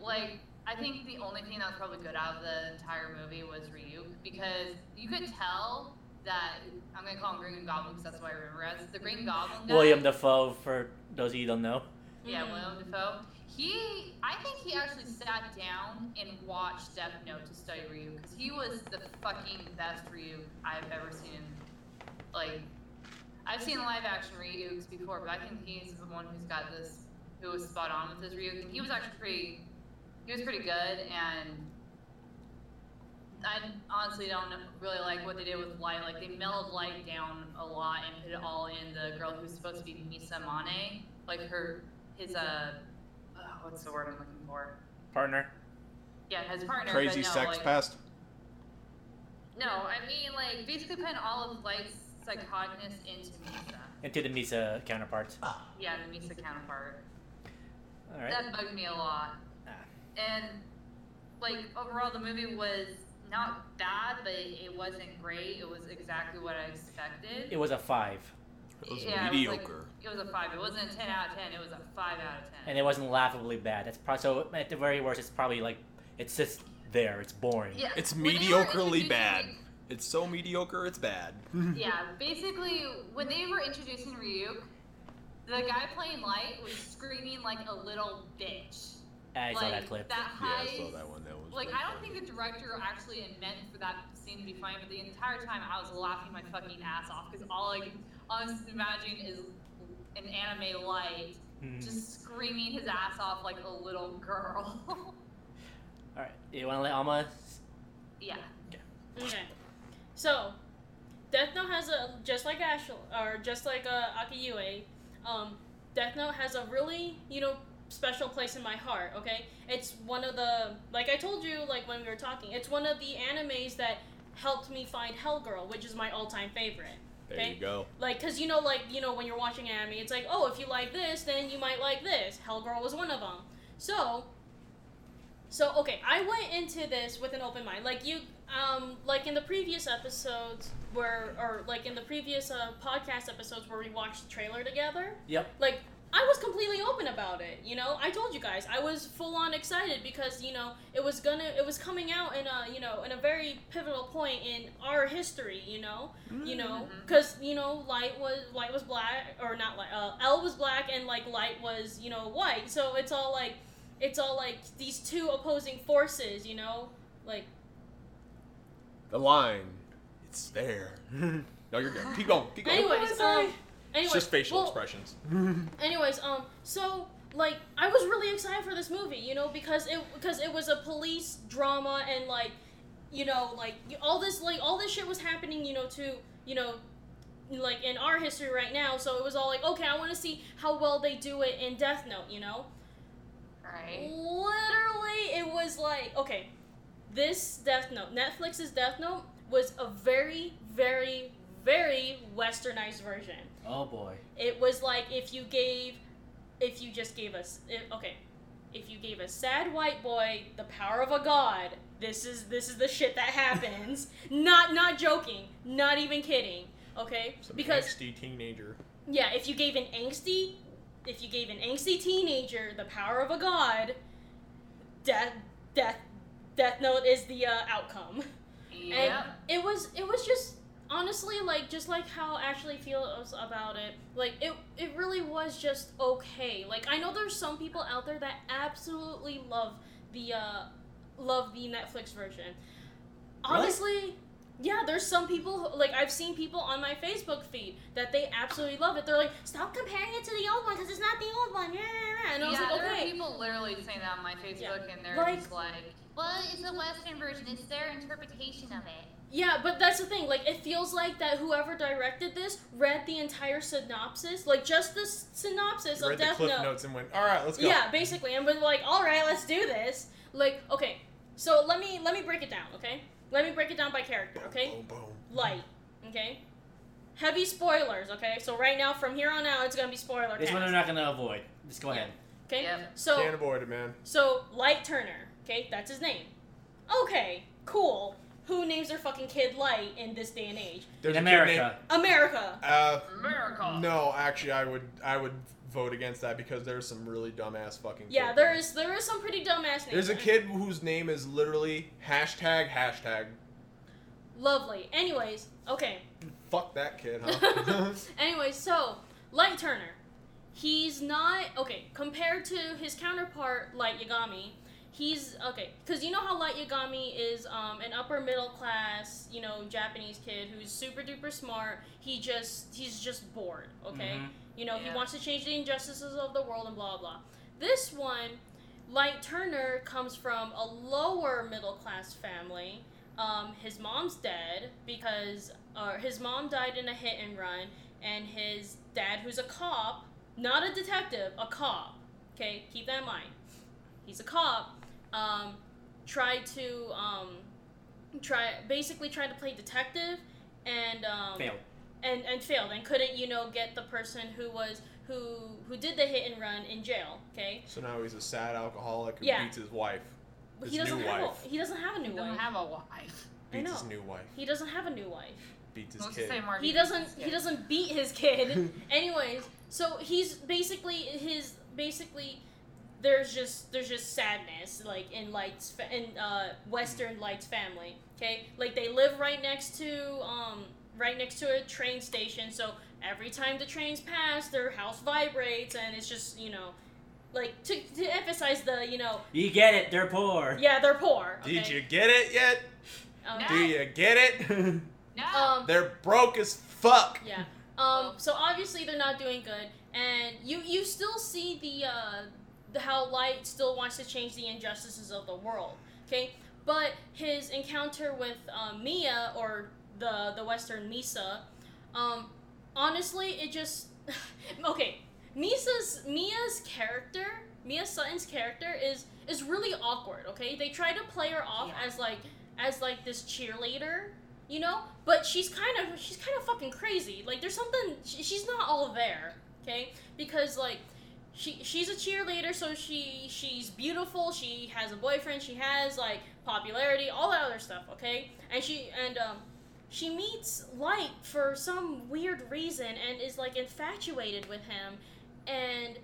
like I think the only thing that was probably good out of the entire movie was Ryuk because you could tell that I'm gonna call him Green Goblin because that's what I remember as the Green Goblin. Guy. William Dafoe, for those of you who don't know. Yeah, Mhm. William Dafoe. He, I think he actually sat down and watched Death Note to study Ryu because he was the fucking best Ryu I've ever seen. Like, I've seen live action Ryu's before, but I think he's the one who's got this, who was spot on with his Ryu. And he was actually pretty, he was pretty good, and I honestly don't really like what they did with Light. Like, they mellowed Light down a lot and put it all in the girl who's supposed to be Misa Amane. Like, her, his, uh, uh, what's the word I'm looking for? Partner. Yeah, his partner. Crazy no, sex like, pest. No, I mean, like, basically putting all of Light's psychoticness into Misa. Into the Misa counterparts. Yeah, the Misa counterpart. Alright. That bugged me a lot. Ah. And like overall, the movie was not bad, but it wasn't great. It was exactly what I expected. It was a 5. It was yeah, mediocre. It was, like, it was a five. It wasn't a ten out of ten. It was a five out of ten. And it wasn't laughably bad. That's pro- so at the very worst, it's probably like it's just there. It's boring. yeah, It's when mediocrely bad. It's so mediocre, it's bad. Yeah, basically, when they were introducing Ryuk, the guy playing Light was screaming like a little bitch. I saw that clip. That Yeah, I saw that one. That was Like, I don't funny. think the director actually meant for that scene to be funny, but the entire time I was laughing my fucking ass off because all I can honestly imagine is an anime light Mhm. just screaming his ass off like a little girl. Alright. You want to let Alma? yeah. Okay. So, Death Note has a just like Ash or just like uh, Akiyue, um, Death Note has a really you know special place in my heart. Okay, it's one of the like I told you like when we were talking. It's one of the animes that helped me find Hellgirl, which is my all-time favorite. There you go. Like, cause you know, like you know, when you're watching anime, it's like, oh, if you like this, then you might like this. Hellgirl was one of them. So, so okay, I went into this with an open mind. Like you, um, like in the previous episodes where, or like in the previous uh, podcast episodes where we watched the trailer together. Yep. Like I was completely open about it. You know, I told you guys I was full on excited because you know it was gonna, it was coming out in a, you know, in a very pivotal point in our history. You know, you know, because you know, light was light was black or not light. Uh, L was black and like light was you know white. So it's all like, it's all like these two opposing forces. You know, like The line. It's there. no, you're good. Keep going. Keep going. anyways, um, anyways, it's just facial well, expressions. Anyways, um, so like I was really excited for this movie, you know, because it because it was a police drama and like, you know, like all this like all this shit was happening, you know, to you know, like in our history right now. So it was all like, okay, I want to see how well they do it in Death Note, you know. Right. Literally, it was like okay, this Death Note, Netflix's Death Note was a very, very, very westernized version. Oh boy. It was like if you gave, if you just gave us, okay, if you gave a sad white boy the power of a god, this is this is the shit that happens. not not joking, not even kidding. Okay, Some because angsty teenager. yeah, if you gave an angsty, if you gave an angsty teenager the power of a god, death death death note is the uh, outcome. Yeah. And it was it was just honestly like just like how Ashley feels about it. Like it it really was just okay. Like I know there's some people out there that absolutely love the uh love the Netflix version. Honestly, yeah, there's some people who, like I've seen people on my Facebook feed that they absolutely love it. They're like, "Stop comparing it to the old one because it's not the old one." Yeah, yeah, yeah. And I was yeah, like, there are "Okay." people literally saying that on my Facebook, and they're Like- just like, "Well, it's the Western version. It's their interpretation of it." Yeah, but that's the thing. Like, it feels like that whoever directed this read the entire synopsis, like just the synopsis You of read the Death cliff Note. notes and went, all right, let's go. Yeah, basically, and was like, "All right, let's do this." Like, okay, so let me let me break it down. Okay, let me break it down by character. Okay, Boom, boom. light. Okay, heavy spoilers. Okay, so right now from here on out, it's gonna be spoiler. This one cast. we're not gonna avoid. Just go ahead. Okay, Yep. so Can't avoid it, man. so Light Turner. Okay, that's his name. Okay, cool. Who names their fucking kid Light in this day and age? There's In a kid America. America. uh, America. no, actually, I would I would vote against that because there's some really dumbass fucking. Yeah, kid there names. is there is some pretty dumbass names. There's a kid whose name is literally hashtag hashtag. Lovely. Anyways, okay. Fuck that kid, huh? anyway, so Light Turner, he's not okay compared to his counterpart Light Yagami. He's okay because you know how Light Yagami is um, an upper middle class, you know, Japanese kid who's super duper smart. He just he's just bored. Okay, Mhm. you know Yeah. he wants to change the injustices of the world and blah blah. This one, Light Turner comes from a lower middle class family. Um, his mom's dead because uh, his mom died in a hit and run, and his dad, who's a cop, not a detective, a cop. Okay, keep that in mind. He's a cop. Um, tried to um, try basically tried to play detective, and um, Failed. and and failed and couldn't you know get the person who was who who did the hit and run in jail. Okay, so now he's a sad alcoholic who Yeah. beats his wife. His he doesn't new have wife. a, he doesn't have a new wife. He doesn't have a wife. I Beats his know. new wife. he doesn't have a new wife. Beats his Let's kid. say He doesn't his he doesn't beat his kid. Anyways, so he's basically his basically there's just there's just sadness like in Light's fa- in uh, Western Light's family. Okay, like they live right next to um right next to a train station. So every time the trains pass, their house vibrates, and it's just you know like to, to emphasize the you know You get it. They're poor. yeah they're poor. Okay? Did you get it yet? Um, No. Do you get it? No. um, They're broke as fuck. Yeah. Um. So obviously they're not doing good, and you you still see the uh, the how Light still wants to change the injustices of the world. Okay, but his encounter with um, Mia or the the Western Misa, um, honestly, it just okay. Misa's Mia's character, Mia Sutton's character is is really awkward. Okay, they try to play her off Yeah. as like as like this cheerleader, you know, but she's kind of she's kind of fucking crazy. Like there's something she, she's not all there. Okay, because like she she's a cheerleader, so she she's beautiful. She has a boyfriend. She has like popularity, all that other stuff. Okay, and she and um she meets Light for some weird reason and is like infatuated with him, and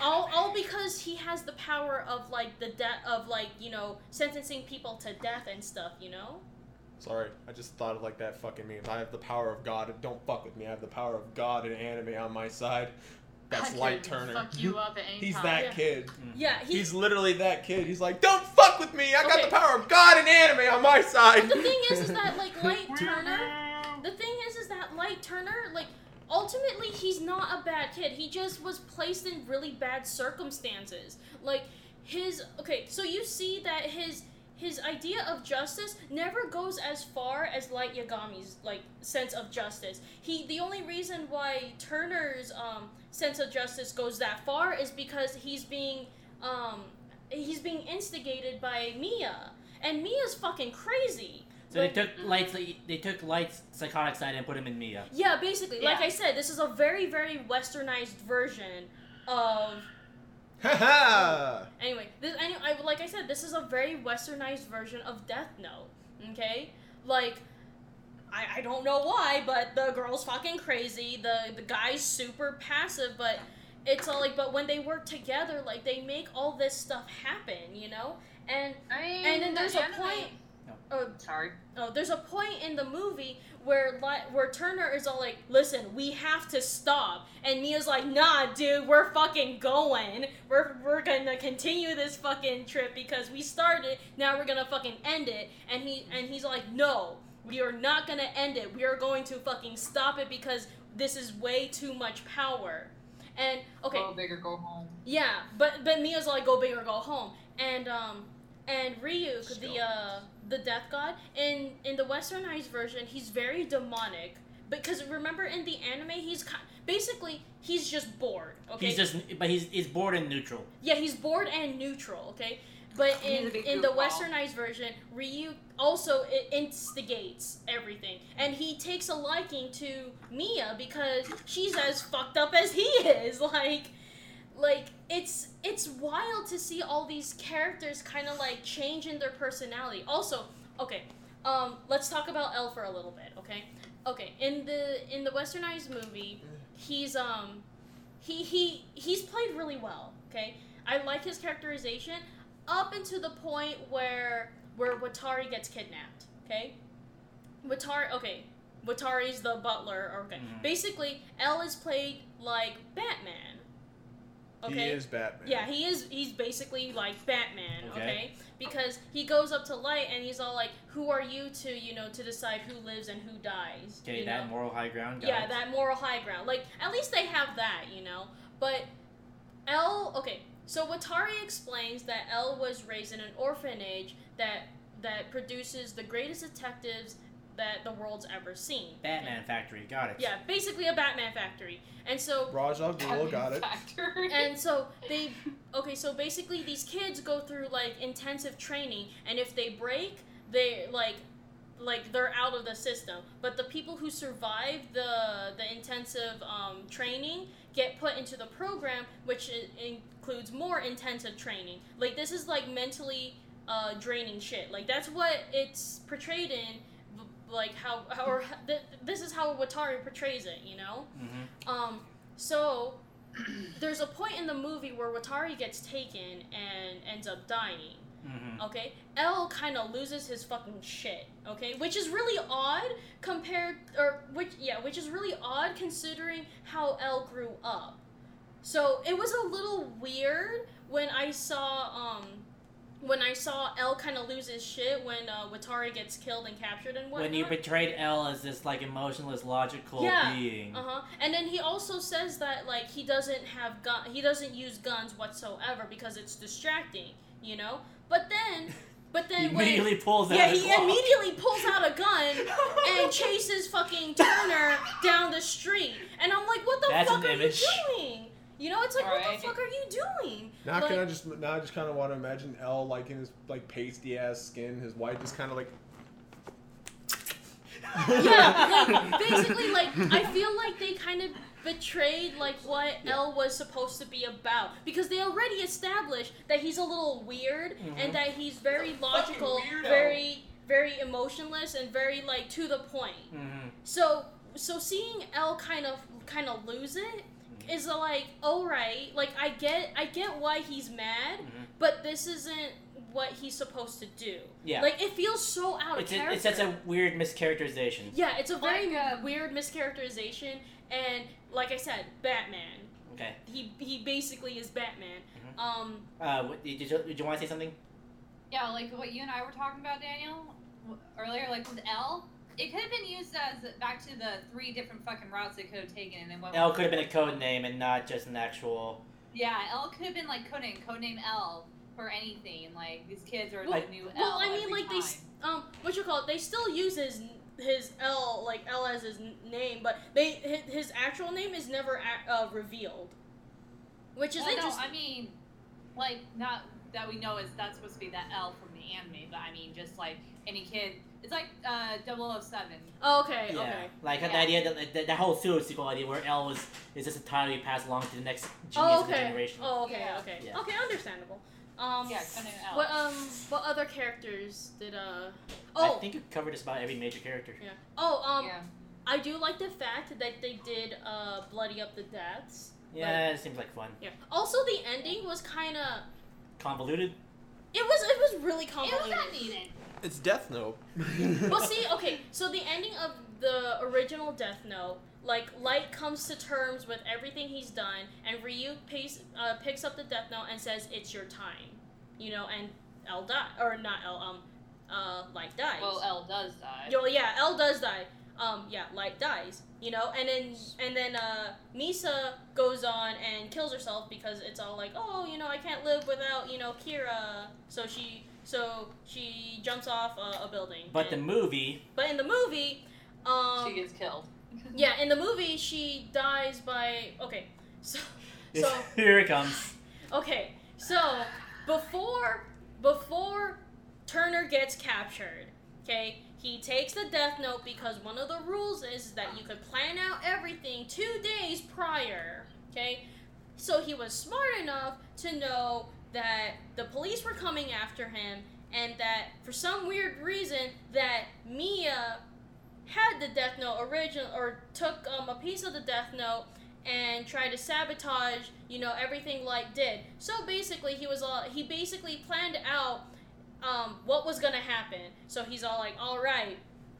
all all because he has the power of like the death of like you know sentencing people to death and stuff. You know. Sorry, I just thought of like that fucking meme. I have the power of God. Don't fuck with me. I have the power of God and anime on my side. That's Light Turner. Fuck you up at any He's time. that Yeah. kid. Yeah, he, He's literally that kid. He's like, don't fuck with me. I got Okay. the power of God and anime on my side. the thing is, is that like Light Turner. The thing is, is that Light Turner, like, ultimately, he's not a bad kid. He just was placed in really bad circumstances. Like, his okay, so you see that his his idea of justice never goes as far as Light Yagami's like sense of justice. He the only reason why Turner's um sense of justice goes that far is because he's being um he's being instigated by Mia. And Mia's fucking crazy. So they took lights. They took lights psychotic side and put him in Mia. Yeah, basically. Like I said, this is a very, very westernized version of. Haha. Anyway, this, I, I, like I said, this is a very westernized version of Death Note. Okay? Like, I, I don't know why, but the girl's fucking crazy. The, the guy's super passive, but it's all like, but when they work together, like, they make all this stuff happen, you know? And I mean, And then the there's a anime- point- No. oh, Sorry. Oh, there's a point in the movie where Li- where Turner is all like, "Listen, we have to stop," and Mia's like, "Nah, dude, we're fucking going. We're we're gonna continue this fucking trip because we started. Now we're gonna fucking end it." And he and he's like, "No, we are not gonna end it. We are going to fucking stop it because this is way too much power." And okay, Go big or go home. yeah, but but Mia's like go big or go home, and um and Ryuk the uh the death god in in the westernized version he's very demonic because remember in the anime he's ki- basically he's just bored. Okay, He's just, but he's he's bored and neutral. yeah he's bored and neutral. Okay, but in in the goofball. westernized version Ryuk also it instigates everything. And he takes a liking to Mia because she's as fucked up as he is. Like like it's it's wild to see all these characters kind of like change in their personality. Also okay um let's talk about L for a little bit okay? Okay in the in the westernized movie he's um he he he's played really well okay? I like his characterization up until the point where where watari gets kidnapped okay watari okay Watari's the butler. Okay, Mhm. basically, L is played like Batman. Okay. He is Batman. Yeah, he is. He's basically like Batman, okay. Okay. Because he goes up to Light and he's all like, "Who are you to, you know, to decide who lives and who dies?" Okay, you that know? moral high ground. Got yeah, that moral high ground. Like, at least they have that, you know. But L, okay. So Watari explains that L was raised in an orphanage that that produces the greatest detectives that the world's ever seen. Batman Factory. Got it. Yeah, basically a Batman factory. And so Ra's al Ghul got it. Factory. and so they okay so basically these kids go through like intensive training and if they break they like like they're out of the system but the people who survive the the intensive um, training get put into the program which includes more intensive training like this is like mentally uh, draining shit like that's what it's portrayed in like how, how or th- this is how Watari portrays it you know hmm um, so there's a point in the movie where Watari gets taken and ends up dying. hmm Okay, L kind of loses his fucking shit. Okay, which is really odd compared, or which yeah, which is really odd considering how L grew up. So it was a little weird when I saw um when I saw L kind of lose his shit when uh, Watari gets killed and captured and whatnot. When you portrayed L as this like emotionless, logical Yeah. being. Uh huh. And then he also says that like he doesn't have gun, he doesn't use guns whatsoever because it's distracting, you know. But then, but He then when immediately pulls out yeah, he immediately pulls out a gun and chases fucking Turner down the street, and I'm like, what the That's fuck are image. you doing? You know, it's like, what Alright. the fuck are you doing? Now Like- can I just now I just kind of want to imagine L like in his like pasty ass skin, his wife just kind of like yeah, like basically, like I feel like they kind of betrayed like what L was supposed to be about because they already established that he's a little weird Mhm. and that he's very logical, very very emotionless, and very like to the point. Mhm. So so seeing L kind of kind of lose it is a, like all right, like I get I get why he's mad, Mhm. but this isn't what he's supposed to do. Yeah. Like it feels so out It's of a, character. it's such a weird mischaracterization. Yeah, it's a very Like, um, weird mischaracterization, and like I said, Batman. Okay. He he basically is Batman. Mhm. Um, Uh, what, did you did you want to say something? Yeah, like what you and I were talking about, Daniel, earlier, like with L. It could have been used as back to the three different fucking routes it could have taken, and then went. L could have been a code name and not just an actual. Yeah, L could have been like codename, codename L for anything. Like these kids are Well- the new L. well, I mean, every like they time. s- um, what you call it? They still use his his L like L as his name, but they his, his actual name is never a- uh, revealed, which is Well, no. I mean, like not that we know is that's supposed to be that L from the anime, but I mean just like any kid. It's like uh 007. oh, okay, Yeah. okay. Like the idea that the, the whole pseudo sequel idea where L was is just entirely passed along to the next genius Oh, okay. generation. Oh, okay, Yeah. okay, Yeah. okay. Understandable. Um, Yeah, codename L. what um, what other characters did uh? Oh, I think you covered just about every major character. yeah. Oh, um, yeah. I do like the fact that they did uh bloody up the deaths. Yeah, it seems like fun. Yeah. Also, the ending was kind of. Convoluted. It was it was really convoluted. It was not needed. It's Death Note. well, see, okay, so the ending of the original Death Note, like Light comes to terms with everything he's done, and Ryu pays, uh, picks up the Death Note and says, "It's your time," you know, and L die or not L um, uh, Light dies. Well, L does die. Yo, yeah, L does die. Um, yeah, Light dies. You know, and then and then uh, Misa goes on and kills herself because it's all like, oh, you know, I can't live without you know Kira. So she so she jumps off a, a building. But the movie, but in the movie, um, she gets killed. yeah, in the movie she dies by okay, so so here it comes. Okay, so before before Turner gets captured, okay, he takes the death note because one of the rules is that you could plan out everything two days prior. Okay, so he was smart enough to know that the police were coming after him and that for some weird reason that Mia had the death note original or took um, a piece of the death note and tried to sabotage, you know, everything Light did. So basically, he was all he basically planned out um, what was gonna happen. So he's all like, "All right,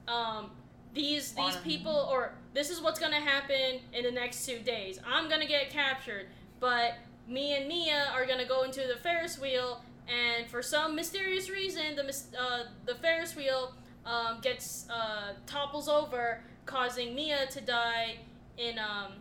um, these these people or this is what's gonna happen in the next two days. I'm gonna get captured, but me and Mia are gonna go into the Ferris wheel, and for some mysterious reason, the uh, the Ferris wheel um, gets uh, topples over, causing Mia to die in um,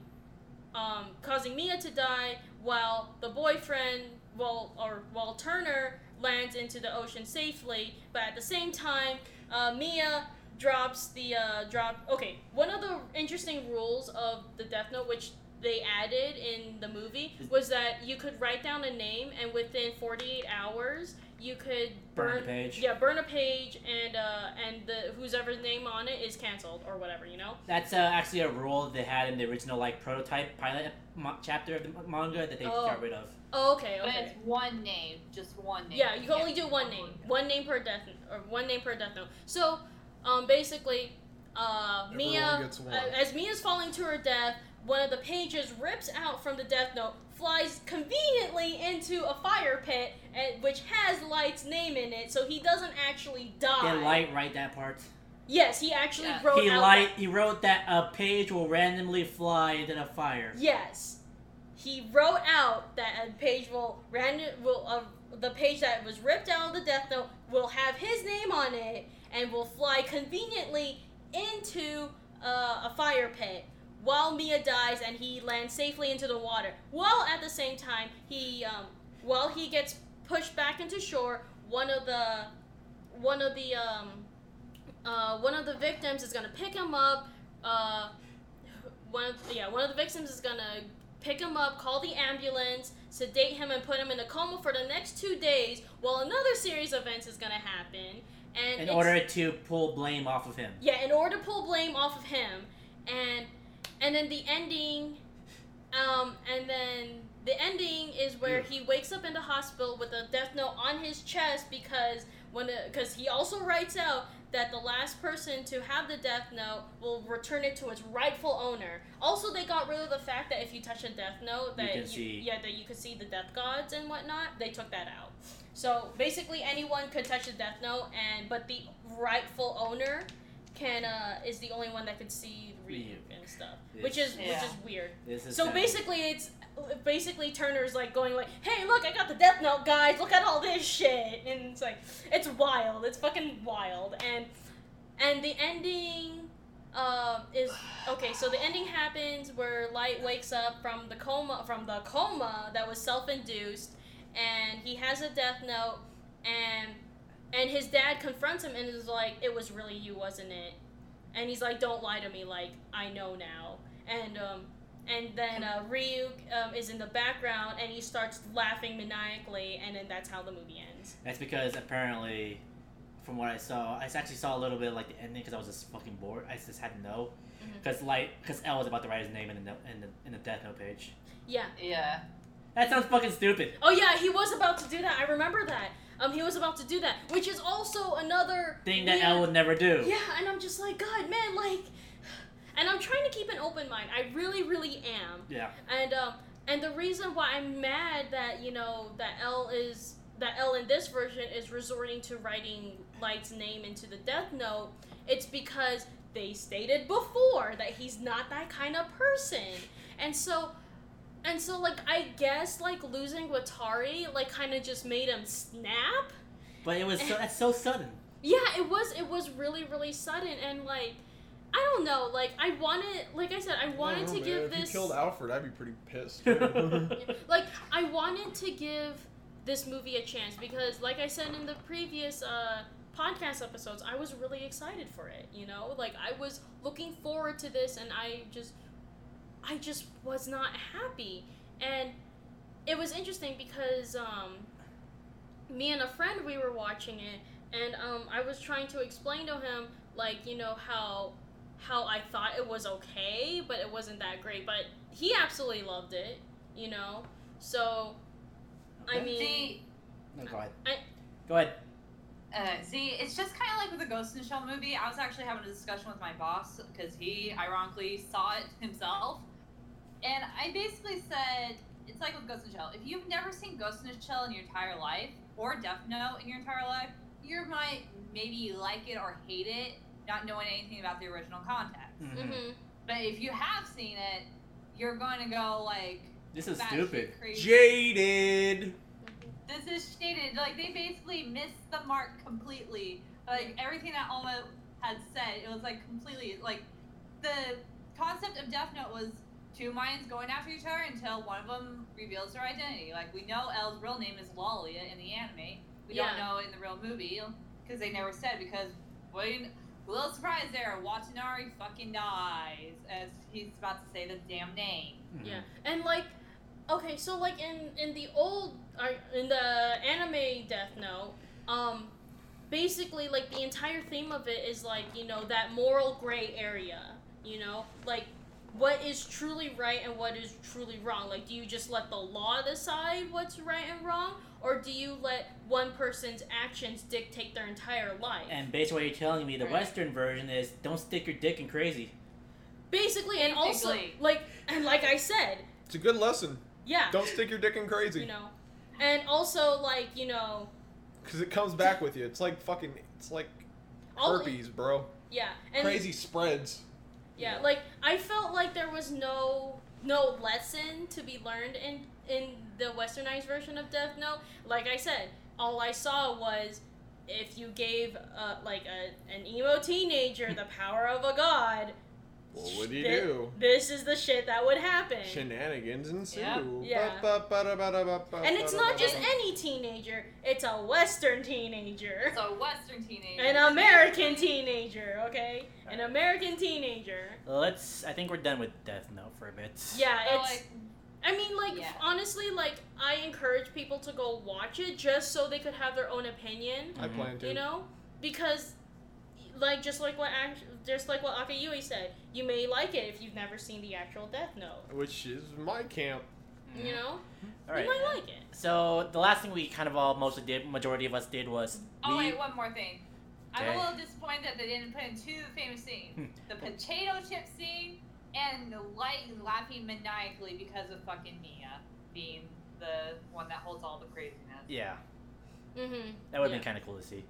um, causing Mia to die while the boyfriend, well, or while Turner lands into the ocean safely. But at the same time, uh, Mia drops the uh, drop. Okay, one of the interesting rules of the Death Note, which they added in the movie, was that you could write down a name, and within 48 hours, you could Burn the page. Yeah, burn a page, and uh, and the whoever's name on it is canceled or whatever. You know. That's uh, actually a rule they had in the original like prototype pilot mo- chapter of the m- manga that they Oh. got rid of. Oh, okay, okay. But it's one name, just one name. Yeah, you can only do one name. One name per death or one name per death note. So, um, basically, uh, Everyone Mia, gets one. uh, as Mia's falling to her death, one of the pages rips out from the death note, flies conveniently into a fire pit, and, which has Light's name in it, so he doesn't actually die. Did Light write that part? Yes, he actually Yeah. wrote he out. light. He wrote that a page will randomly fly into the fire. Yes, he wrote out that a page will random will uh, the page that was ripped out of the Death Note will have his name on it and will fly conveniently into uh, a fire pit while Mia dies and he lands safely into the water. While at the same time he um, while he gets pushed back into shore, one of the one of the um, uh, one of the victims is gonna pick him up. Uh, one of, yeah, one of the victims is gonna pick him up, call the ambulance, sedate him, and put him in a coma for the next two days, while another series of events is gonna happen. And In order to pull blame off of him. yeah, in order to pull blame off of him, and and then the ending, um, and then the ending is where he wakes up in the hospital with a death note on his chest because when because he also writes out that the last person to have the death note will return it to its rightful owner. Also, they got rid of the fact that if you touch a death note, that can see- yeah that you could see the death gods and whatnot. They took that out. So basically, anyone could touch a death note, and but the rightful owner can uh, is the only one that could see Ryuk and stuff, which is which is weird. This is So kinda- basically, it's basically Turner's like going like, "Hey, look, I got the Death Note, guys! Look at all this shit!" And it's like, it's wild. It's fucking wild. And and the ending um, is okay. So the ending happens where Light wakes up from the coma from the coma that was self-induced, and he has a Death Note, and and his dad confronts him and is like, "It was really you, wasn't it?" And he's like, "Don't lie to me. Like I know now." And um, and then uh, Ryuk um, is in the background and he starts laughing maniacally, and then that's how the movie ends. That's because apparently, from what I saw, I actually saw a little bit of like the ending because I was just fucking bored. I just had to know because like because L was about to write his name in the no- in the in the Death Note page. Yeah. Yeah. That sounds fucking stupid. Oh yeah, he was about to do that. I remember that. Um, he was about to do that, which is also another Thing that weird- L would never do. Yeah, and I'm just like, God, man, like, and I'm trying to keep an open mind. I really, really am. Yeah. And um, and the reason why I'm mad that you know that L is that L in this version is resorting to writing Light's name into the Death Note, it's because they stated before that he's not that kind of person, and so. And so, like, I guess, like, losing Watari, like, kind of just made him snap. But it was so that's so sudden. Yeah, it was it was really really sudden and like I don't know, like I wanted like I said, I wanted I don't to know, give man. this If you killed Alfred, I'd be pretty pissed. like I wanted to give this movie a chance because like I said in the previous uh podcast episodes, I was really excited for it, you know? Like I was looking forward to this and I just I just was not happy. And it was interesting because um me and a friend we were watching it and um I was trying to explain to him like, you know, how how I thought it was okay, but it wasn't that great. But he absolutely loved it, you know? So I mean See, No, go ahead. I- Go ahead. uh, see, it's just kind of like with the Ghost in the Shell movie. I was actually having a discussion with my boss because he, ironically, saw it himself, and I basically said it's like with Ghost in the Shell. If you've never seen Ghost in the Shell in your entire life, or Death Note in your entire life, you might maybe like it or hate it, not knowing anything about the original context. Mhm. Mm-hmm. But if you have seen it, you're going to go like, This is stupid. Crazy. Jaded. this is shaded. Like they basically missed the mark completely. Like everything that Alma had said, it was like completely like the concept of Death Note was two minds going after each other until one of them reveals their identity. Like we know L's real name is Lawliet in the anime. We Yeah. don't know in the real movie because they never said. Because what? do you- A little surprise there. Watanabe fucking dies as he's about to say the damn name. Mhm. Yeah, and like, okay, so like in in the old, uh, in the anime Death Note, um, basically like the entire theme of it is like you know that moral gray area, you know, like what is truly right and what is truly wrong. Like, do you just let the law decide what's right and wrong, or do you let one person's actions dictate their entire life? And based on what you're telling me, the Right. Western version is don't stick your dick in crazy. basically, and also like and like I said, It's a good lesson. yeah, Don't stick your dick in crazy. you know, and also like you know. Because it comes back with you. It's like fucking. It's like all- herpes, bro. Yeah, and Crazy spreads. Yeah, like I felt like there was no no lesson to be learned in in the westernized version of Death Note. Like I said, all I saw was if you gave uh, like a an emo teenager the power of a god, What would he thi- do? This is the shit that would happen. Shenanigans ensue. Yep. Yeah. And it's not just any teenager; it's a Western teenager, It's a Western teenager. an American teenager. Okay, an American teenager. Let's. I think we're done with Death Note for a bit. Yeah, So, it's. like, I mean, like Yeah. honestly, like I encourage people to go watch it just so they could have their own opinion. I plan mm-hmm. to. You know, because like just like what act- just like what Akayui said, you may like it if you've never seen the actual Death Note. Which is my camp. You know, All right. you might like it. So the last thing we kind of all mostly did, majority of us did was Oh we. wait, one more thing. I'm a little disappointed that they didn't put in two famous scenes: Hmm. the potato chip scene and the light laughing maniacally because of fucking Mia being the one that holds all the craziness. Yeah, Mm-hmm. that would have Yeah. been kind of cool to see.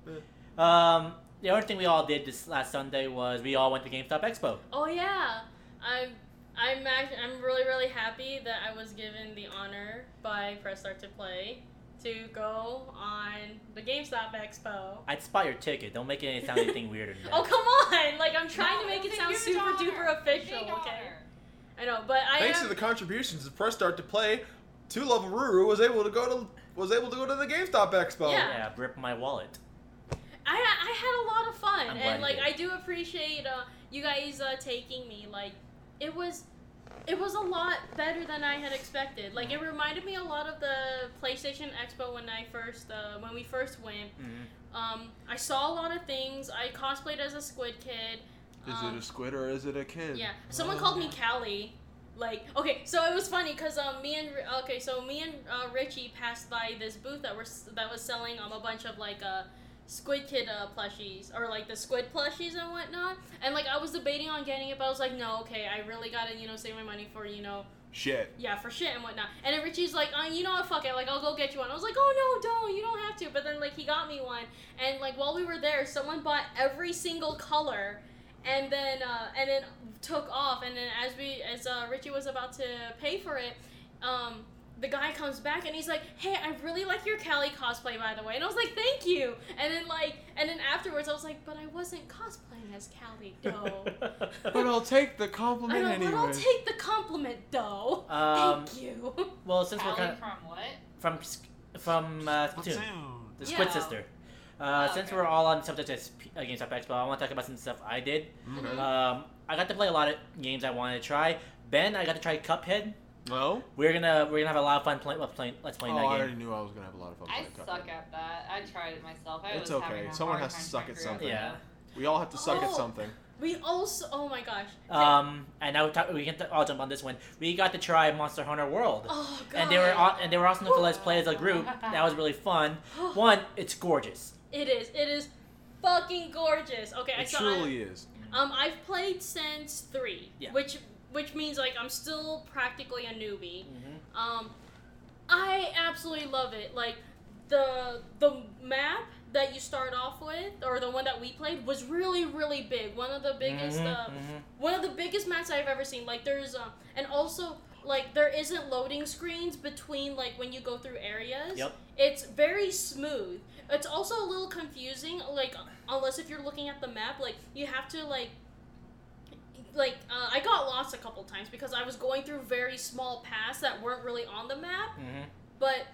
Um, the other thing we all did this last Sunday was we all went to GameStop Expo. Oh yeah, I'm. I'm act- I'm really really happy that I was given the honor by Press Start to Play to go on the GameStop Expo. I'd spot your ticket. Don't make it sound anything weirder than that. Oh come on! Like I'm trying No, to make it sound super honor. duper official. Big Okay, honor. I know, but I Thanks am. to the contributions of Press Start to Play, Two Level Ruru was able to go to was able to go to the GameStop Expo. Yeah. Yeah, rip my wallet. I, I had a lot of fun, I'm and like did. I do appreciate uh, you guys uh, taking me. Like it was, it was a lot better than I had expected. Like it reminded me a lot of the PlayStation Expo when I first uh, when we first went. Mhm. Um, I saw a lot of things. I cosplayed as a Squid Kid. Is um, it a squid or is it a kid? Yeah, someone called me Callie. Like, okay, so it was funny because um, me and okay, so me and uh, Richie passed by this booth that was that was selling um a bunch of like uh Squid Kid uh, plushies or like the Squid plushies and whatnot. And like I was debating on getting it, but I was like, no, okay, I really gotta you know save my money for you know Shit. yeah for shit and whatnot. And then Richie's like, uh, you know what, fuck it, like I'll go get you one. I was like, oh no, don't, you don't have to. But then like he got me one, and like while we were there, someone bought every single color, and then uh, and then took off. And then as we as uh, Richie was about to pay for it, um. The guy comes back and he's like, "Hey, I really like your Callie cosplay, by the way." And I was like, "Thank you." And then like, and then afterwards, I was like, "But I wasn't cosplaying as Callie, though." But I'll take the compliment know, anyway. but I'll take the compliment, though. Um, Thank you. well, since we're Callie kind of from what? from from uh, Splatoon, the Squid Yeah. Sister. Uh, Oh, since okay. we're all on the subject of Sp- uh, GameStop Expo, I want to talk about some stuff I did. Okay. Um, I got to play a lot of games I wanted to try. Ben, I got to try Cuphead. No? We're gonna we're gonna have a lot of fun play, let's playing let's Oh, playing I that already knew I was gonna have a lot of fun. I playing suck Cuphead. at that. I tried it myself. I It's was okay. Someone has to suck at something. Yeah. We all have to suck at Oh. something. We also, oh my gosh. Um, and now we, talk, we can t- all jump on this one. We got to try Monster Hunter World, oh god. and they were aw- and they were awesome to let's play as a group. That was really fun. One, it's gorgeous. It is. It is fucking gorgeous. Okay, I It saw. truly is. Um, I've played since three, Yeah. which which means like I'm still practically a newbie. Mm-hmm. Um, I absolutely love it. Like the the map that you start off with, or the one that we played, was really really big. One of the biggest, Mhm, uh, mhm. one of the biggest maps I've ever seen. Like there's um, and also like there isn't loading screens between like when you go through areas. Yep. It's very smooth. It's also a little confusing, like unless if you're looking at the map, like you have to like like uh, I got lost a couple times because I was going through very small paths that weren't really on the map. Mhm. But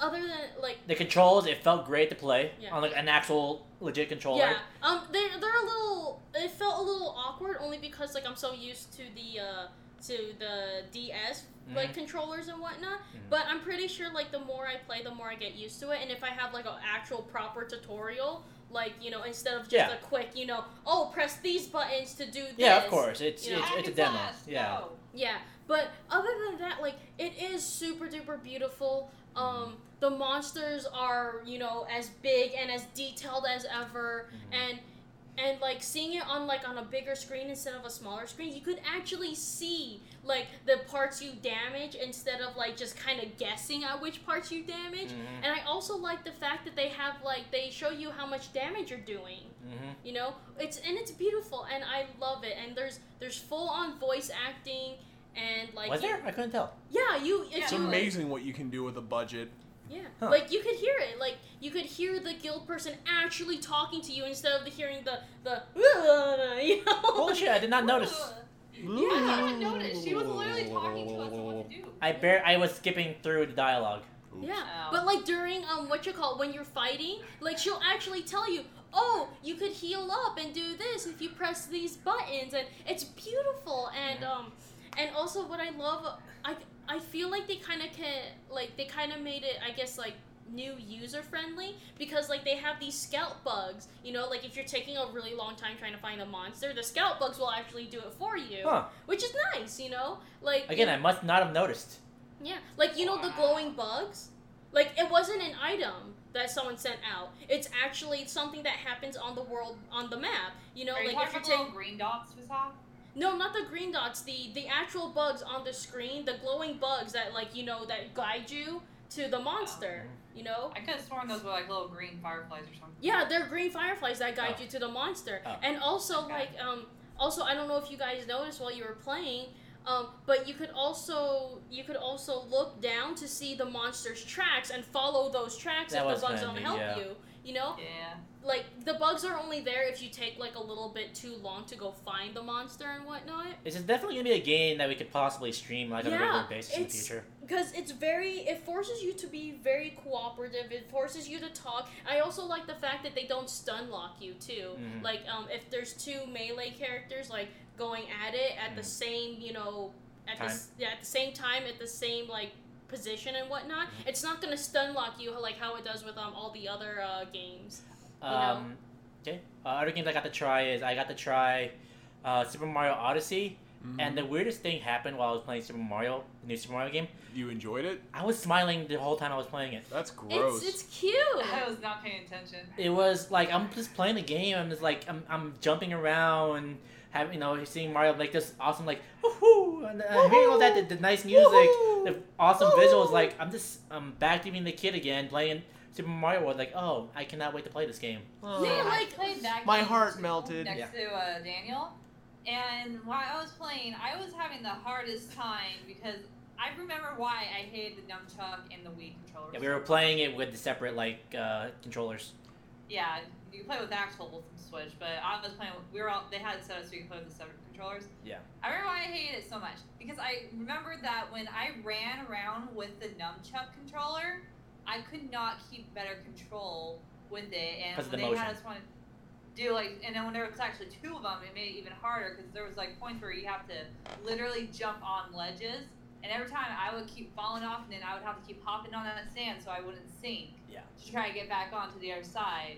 other than like The controls, it felt great to play Yeah. on like an actual legit controller. yeah, um, they they're a little. It felt a little awkward only because like I'm so used to the uh to the DS like Mhm. controllers and whatnot. Mhm. But I'm pretty sure like the more I play, the more I get used to it. And if I have like an actual proper tutorial, like you know, instead of just Yeah. a quick, you know, oh press these buttons to do this. Yeah, of course. It's you know, it's, it's a demo. Yeah. go. Yeah, but other than that, like it is super duper beautiful. Um, the monsters are you know as big and as detailed as ever, Mhm. and and like seeing it on like on a bigger screen instead of a smaller screen, you could actually see like the parts you damage instead of like just kind of guessing at which parts you damage. Mhm. And I also like the fact that they have like they show you how much damage you're doing. Mhm. You know, it's and it's beautiful, and I love it. And there's there's full on voice acting, and like Was you- there? I couldn't tell. Yeah, you. It's you, like- amazing what you can do with a budget. yeah, Huh. like you could hear it. Like you could hear the guild person actually talking to you instead of the hearing the the you know. Holy shit! I did not notice. Ugh. I didn't notice. She was literally talking to us on what to do. I bear. I was skipping through the dialogue. Yeah, Oh. but like during um what you call when you're fighting, like she'll actually tell you, oh, you could heal up and do this if you press these buttons, and it's beautiful. And um, and also what I love, I I feel like they kind of can like they kind of made it, I guess like new user friendly because like they have these scout bugs you know like if you're taking a really long time trying to find a monster the scout bugs will actually do it for you Huh. which is nice you know like Again, I must not have noticed. yeah, like you know the glowing bugs? Like it wasn't an item that someone sent out. It's actually something that happens on the world on the map. You know, Are you like talking if you're about taking green dots we saw? No, not the green dots, the the actual bugs on the screen, the glowing bugs that like, you know, that guide you to the monster, oh. You know? I could have sworn those were like little green fireflies or something. Yeah, they're green fireflies that guide Oh. you to the monster. Oh. And also Okay. like um also I don't know if you guys noticed while you were playing, um, but you could also you could also look down to see the monster's tracks and follow those tracks That if the bugs kinda don't neat, help yeah. you. You know? Yeah. Like the bugs are only there if you take like a little bit too long to go find the monster and whatnot. This is definitely gonna be a game that we could possibly stream like on a regular basis in the future. because it's very it forces you to be very cooperative it forces you to talk i also like the fact that they don't stun lock you too Mhm. like um if there's two melee characters like going at it at the Mhm. same you know at the Time. yeah, at the same time at the same like position and whatnot Mhm. it's not gonna stun lock you like how it does with um all the other uh, games you know? Um, okay. Uh, other games I got to try is I got to try uh, Super Mario Odyssey, Mm-hmm. and the weirdest thing happened while I was playing Super Mario, the new Super Mario game. you enjoyed it? I was smiling the whole time I was playing it. That's gross. it's it's cute I was not paying attention. It was like I'm just playing the game. I'm just like I'm, I'm jumping around and having you know seeing Mario make this awesome like woohoo and uh, hearing all that the, the nice music, Woohoo! the awesome Woohoo! visuals. Like I'm just I'm back to being the kid again playing Super Mario World. Like oh I cannot wait to play this game. Oh. Yeah, I like- played that My game heart melted. next Yeah. to uh, Daniel, and while I was playing, I was having the hardest time because I remember why I hated the nunchuck and the Wii controller. Yeah, we were playing it with the separate like uh, controllers. Yeah, you can play with the actual Switch, but I was playing. With, we were all they had it set up so you could play with the separate controllers. Yeah. I remember why I hated it so much because I remember that when I ran around with the nunchuck controller, I could not keep better control with it, and when the they had us want to do like, and then when there was actually two of them, it made it even harder because there was like points where you have to literally jump on ledges. And every time I would keep falling off, and then I would have to keep hopping on that sand so I wouldn't sink. Yeah. To try to get back onto the other side,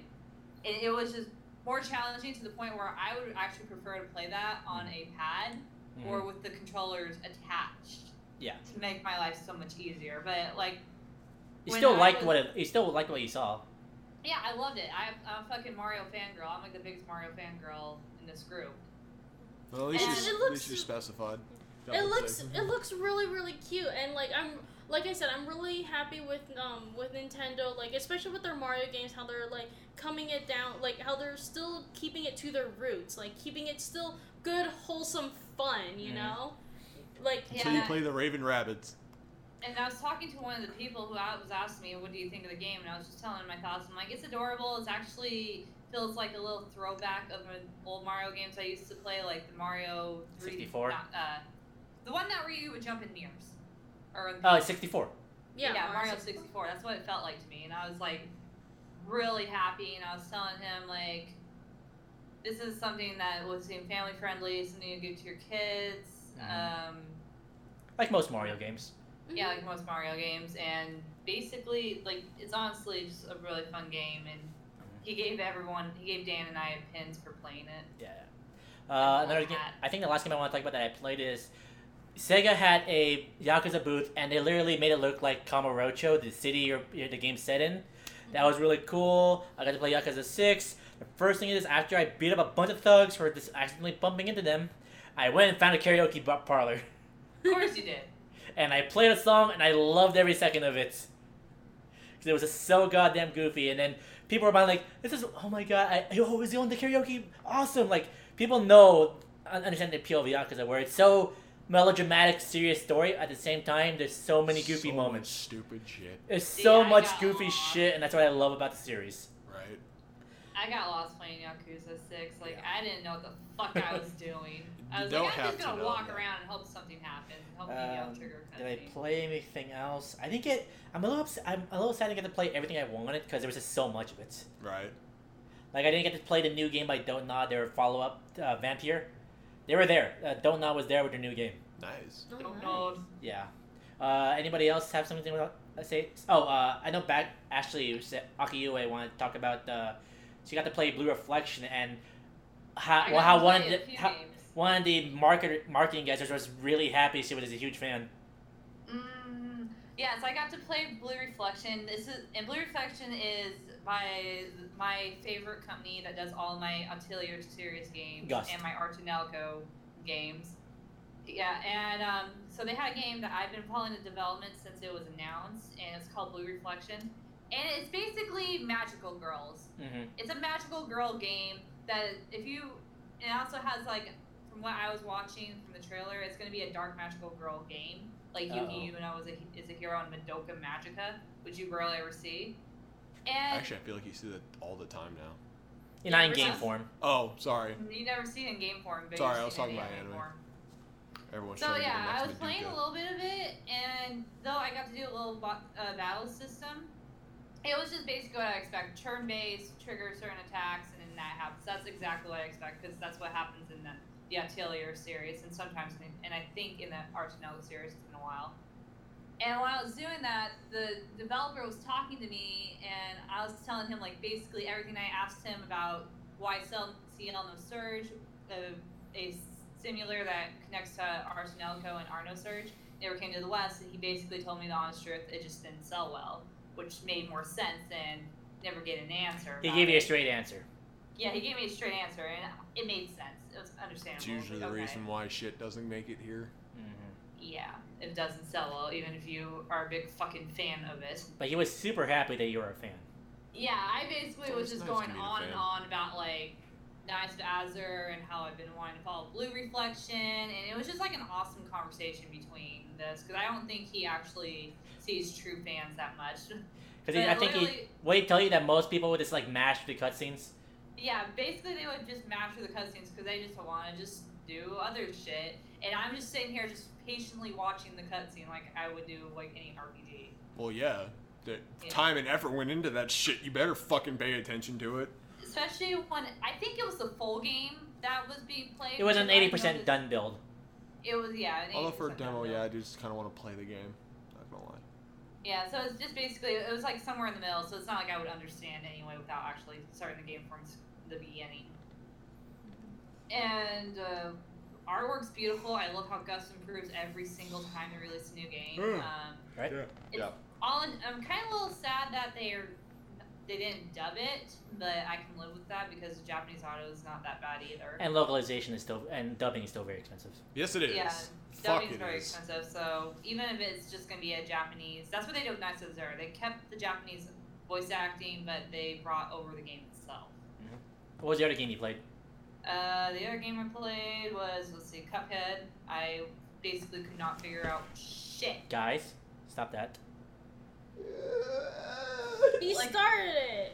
and it was just more challenging to the point where I would actually prefer to play that on a pad Mhm. or with the controllers attached. Yeah. To make my life so much easier, but like, You still I liked was- what it, you still liked what you saw. yeah, I loved it. I, I'm a fucking Mario fangirl. I'm like the biggest Mario fangirl in this group. Well, at least, And you, it at looks- least you're specified. it looks it looks really really cute and like i'm like I said, I'm really happy with um with Nintendo, like especially with their Mario games, how they're like coming it down, like how they're still keeping it to their roots, like keeping it still good, wholesome fun, you Mhm. know, like Yeah. Until you play the Raving Rabbids. And I was talking to one of the people who was asking me, "What do you think of the game?" And I was just telling him my thoughts. I'm like, "It's adorable. It's actually feels like a little throwback of an old Mario games I used to play, like the Mario 3, 64? not, uh, the one that where you would jump in mirrors, or in Oh, it's 64. yeah, yeah, Mario 64. 64. That's what it felt like to me, and I was like really happy. And I was telling him like, this is something that would seem family friendly, something you give to your kids. Mhm. Um, Like most Mario games. Mhm. yeah, like most Mario games, and basically, like it's honestly just a really fun game. And he gave everyone, he gave Dan and I pins for playing it. Yeah. Uh, another love game. I think the last game I want to talk about that I played is Sega had a Yakuza booth, and they literally made it look like Kamurocho, the city or the game set in. That was really cool. I got to play Yakuza 6. The first thing is, after I beat up a bunch of thugs for just accidentally bumping into them, I went and found a karaoke bar- parlor. Of course you did. And I played a song, and I loved every second of it. Because it was just so goddamn goofy. And then people were buying like, "This is oh my god! I, oh, is he on the karaoke? Awesome!" Like people know, un- understand the appeal of Yakuza, where it's so melodramatic, serious story. At the same time, there's so many goofy So moments. much Stupid shit, There's so Yeah, much goofy shit, and that's what I love about the series. Right? I got lost playing Yakuza 6. Like, Yeah. I didn't know what the fuck I was doing. I was don't like, I'm just gonna know walk that. around and hope something happens. Hope maybe I'll Um, trigger a Did I play anything else? I think it. I'm a little. Upset, I'm a little sad I didn't get to play everything I wanted because there was just so much of it. Right. Like I didn't get to play the new game by Don't Nod, their follow up, uh, Vampyr. They were there. Uh, Don't Nod was there with their new game. Nice. Oh, Don't nice. Yeah. Uh, anybody else have something to uh, say? Oh, uh, I know back Ashley said Akiue wanted to talk about. Uh, you got to play Blue Reflection and how well how to one of the how, one of the market marketing guys was really happy she was a huge fan. Mm, yeah, so I got to play Blue Reflection. This is and Blue Reflection is my my favorite company that does all my Atelier series games Gust. and my Ar tonelico games. Yeah, and um, so they had a game that I've been following the development since it was announced, and it's called Blue Reflection, and it's basically magical girls. Mm-hmm. It's a magical girl game that if you it also has like from what I was watching from the trailer, it's gonna be a dark magical girl game. Like Uh-oh. Yuki Yuna is a is a hero in Madoka Magica, which you barely ever see. And Actually, I feel like you see that all the time now. You're not in game versus- form. Oh, sorry. you never see it in game form. But Sorry, I was talking about anime anime. form. Everyone's So trying to get yeah, I next was playing a little bit of it, and though I got to do a little bo- uh, battle system, it was just basically what I expect: turn-based, trigger certain attacks, and then that happens. That's exactly what I expect because that's what happens in the the Atelier series, and sometimes, in, and I think in the Ar tonelico series, it's been a while. And when I was doing that, the developer was talking to me, and I was telling him like basically everything I asked him about why CL, No Surge, a, a simulator that connects to Ar tonelico and Ar nosurge, never came to the West, and he basically told me the honest truth, it just didn't sell well, which made more sense than never get an answer. He about gave you a straight answer. Yeah, he gave me a straight answer, and it made sense. It was understandable. It's usually like, the okay. reason why shit doesn't make it here. hmm Yeah, it doesn't sell well, even if you are a big fucking fan of it. But he was super happy that you were a fan. Yeah, I basically was just nice going to meet a on and on about like Nights of Azure and how I've been wanting to follow Blue Reflection, and it was just like an awesome conversation between this because I don't think he actually sees true fans that much. Because I think he literally- would tell you that most people would just like mash the cutscenes. Yeah, basically they would just master the cutscenes because they just want to just do other shit, and I'm just sitting here just patiently watching the cutscene like I would do like any RPG. Well, yeah. The Yeah. time and effort went into that shit. You better fucking pay attention to it. Especially when I think it was the full game that was being played. It was an eighty percent done build. It was yeah. An Although for a 80% demo, yeah, I build. just kind of want to play the game. Not gonna lie. Yeah, so it's just basically it was like somewhere in the middle. So it's not like I would understand anyway without actually starting the game from the beginning. And uh, artwork's beautiful. I love how Gust improves every single time they release a new game. Mm. Um, Right? it's all in, I'm kind of a little sad that they're they didn't dub it, but I can live with that because Japanese audio is not that bad either. And localization is still and dubbing is still very expensive. Yes, it is. Yeah, dubbing is very is. expensive. So even if it's just gonna be a Japanese, that's what they did with Nights of Azure. They kept the Japanese voice acting, but they brought over the game itself. What was the other game you played? Uh, the other game I played was let's see, Cuphead. I basically could not figure out shit. Guys, stop that. He Like- started it.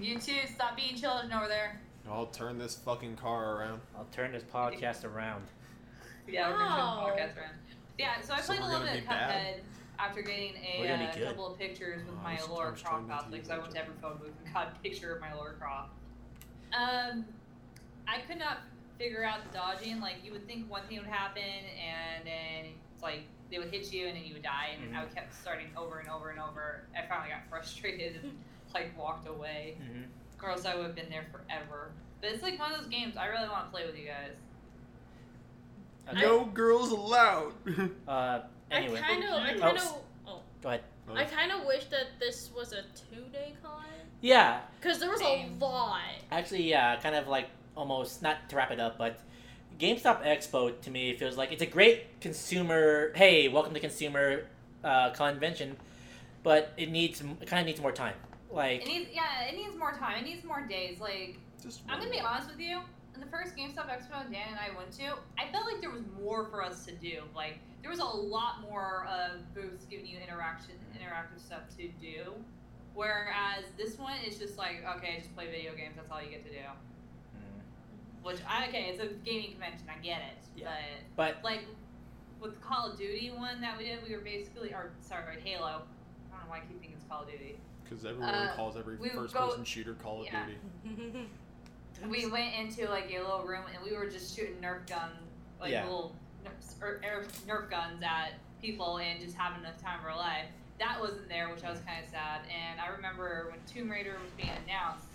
You two, stop being children over there. I'll turn this fucking car around. I'll turn this podcast around. Yeah, we're gonna turn the podcast around. Yeah, so I So played a little bit of be bad? Cuphead after getting a uh, couple of pictures with Oh, my sometimes Laura turn Croft into cosplay because I went to evil. every phone booth and got a picture of my Lara Croft. Um, I could not figure out the dodging. Like you would think one thing would happen, and then it's like they would hit you, and then you would die, and I kept starting over and over and over. I finally got frustrated and like walked away. hmm Or else I would have been there forever. But it's like one of those games I really want to play with you guys. Okay. No girls allowed. Uh, anyway, I kind of, I Oh, kind s- of, oh, go ahead. I kind of wish that this was a two-day con, Yeah, cause there was Same. a lot. actually, yeah, kind of like almost not to wrap it up, but GameStop Expo to me feels like it's a great consumer. Hey, welcome to consumer uh, convention, but it needs it kind of needs more time. Like, It needs, yeah, it needs more time. It needs more days. Like, Just I'm gonna be honest with you. In the first GameStop Expo Dan and I went to, I felt like there was more for us to do. Like, there was a lot more uh, booths giving you interaction, interactive stuff to do. Whereas this one is just like, okay, just play video games. That's all you get to do. Which I okay, it's a gaming convention. I get it. Yeah. But but like with the Call of Duty one that we did, we were basically, or sorry, Halo. I don't know why I keep thinking it's Call of Duty. Because everyone Uh, calls every first go- person shooter Call of yeah. Duty. We went into like a little room and we were just shooting Nerf gun, like Yeah. little Nerf, or, or Nerf guns at people and just having the time of our life. That wasn't there, which I was kind of sad. And I remember when Tomb Raider was being announced,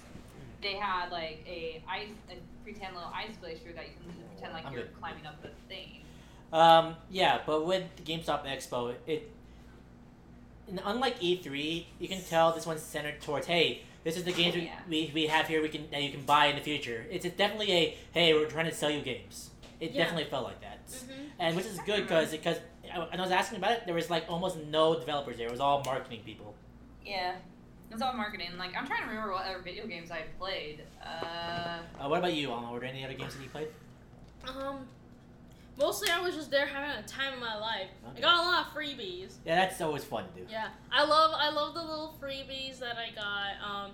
they had like a ice, a pretend little ice glacier that you can pretend like I'm you're good. climbing up the thing. Um, yeah, but with the GameStop Expo, it and unlike E3, you can tell this one's centered towards hey, this is the games Yeah. we, we, we have here we can that you can buy in the future. It's definitely a hey, we're trying to sell you games. It Yeah. definitely felt like that, Mhm. and which is good because because and I was asking about it, there was like almost no developers there. It was all marketing people. Yeah. It's all marketing. Like I'm trying to remember what other video games I played. Uh, Uh, what about you, Alma? Were there any other games that you played? Um, mostly I was just there having a time of my life. Okay. I got a lot of freebies. Yeah, that's always fun to do. Yeah, I love I love the little freebies that I got. Um,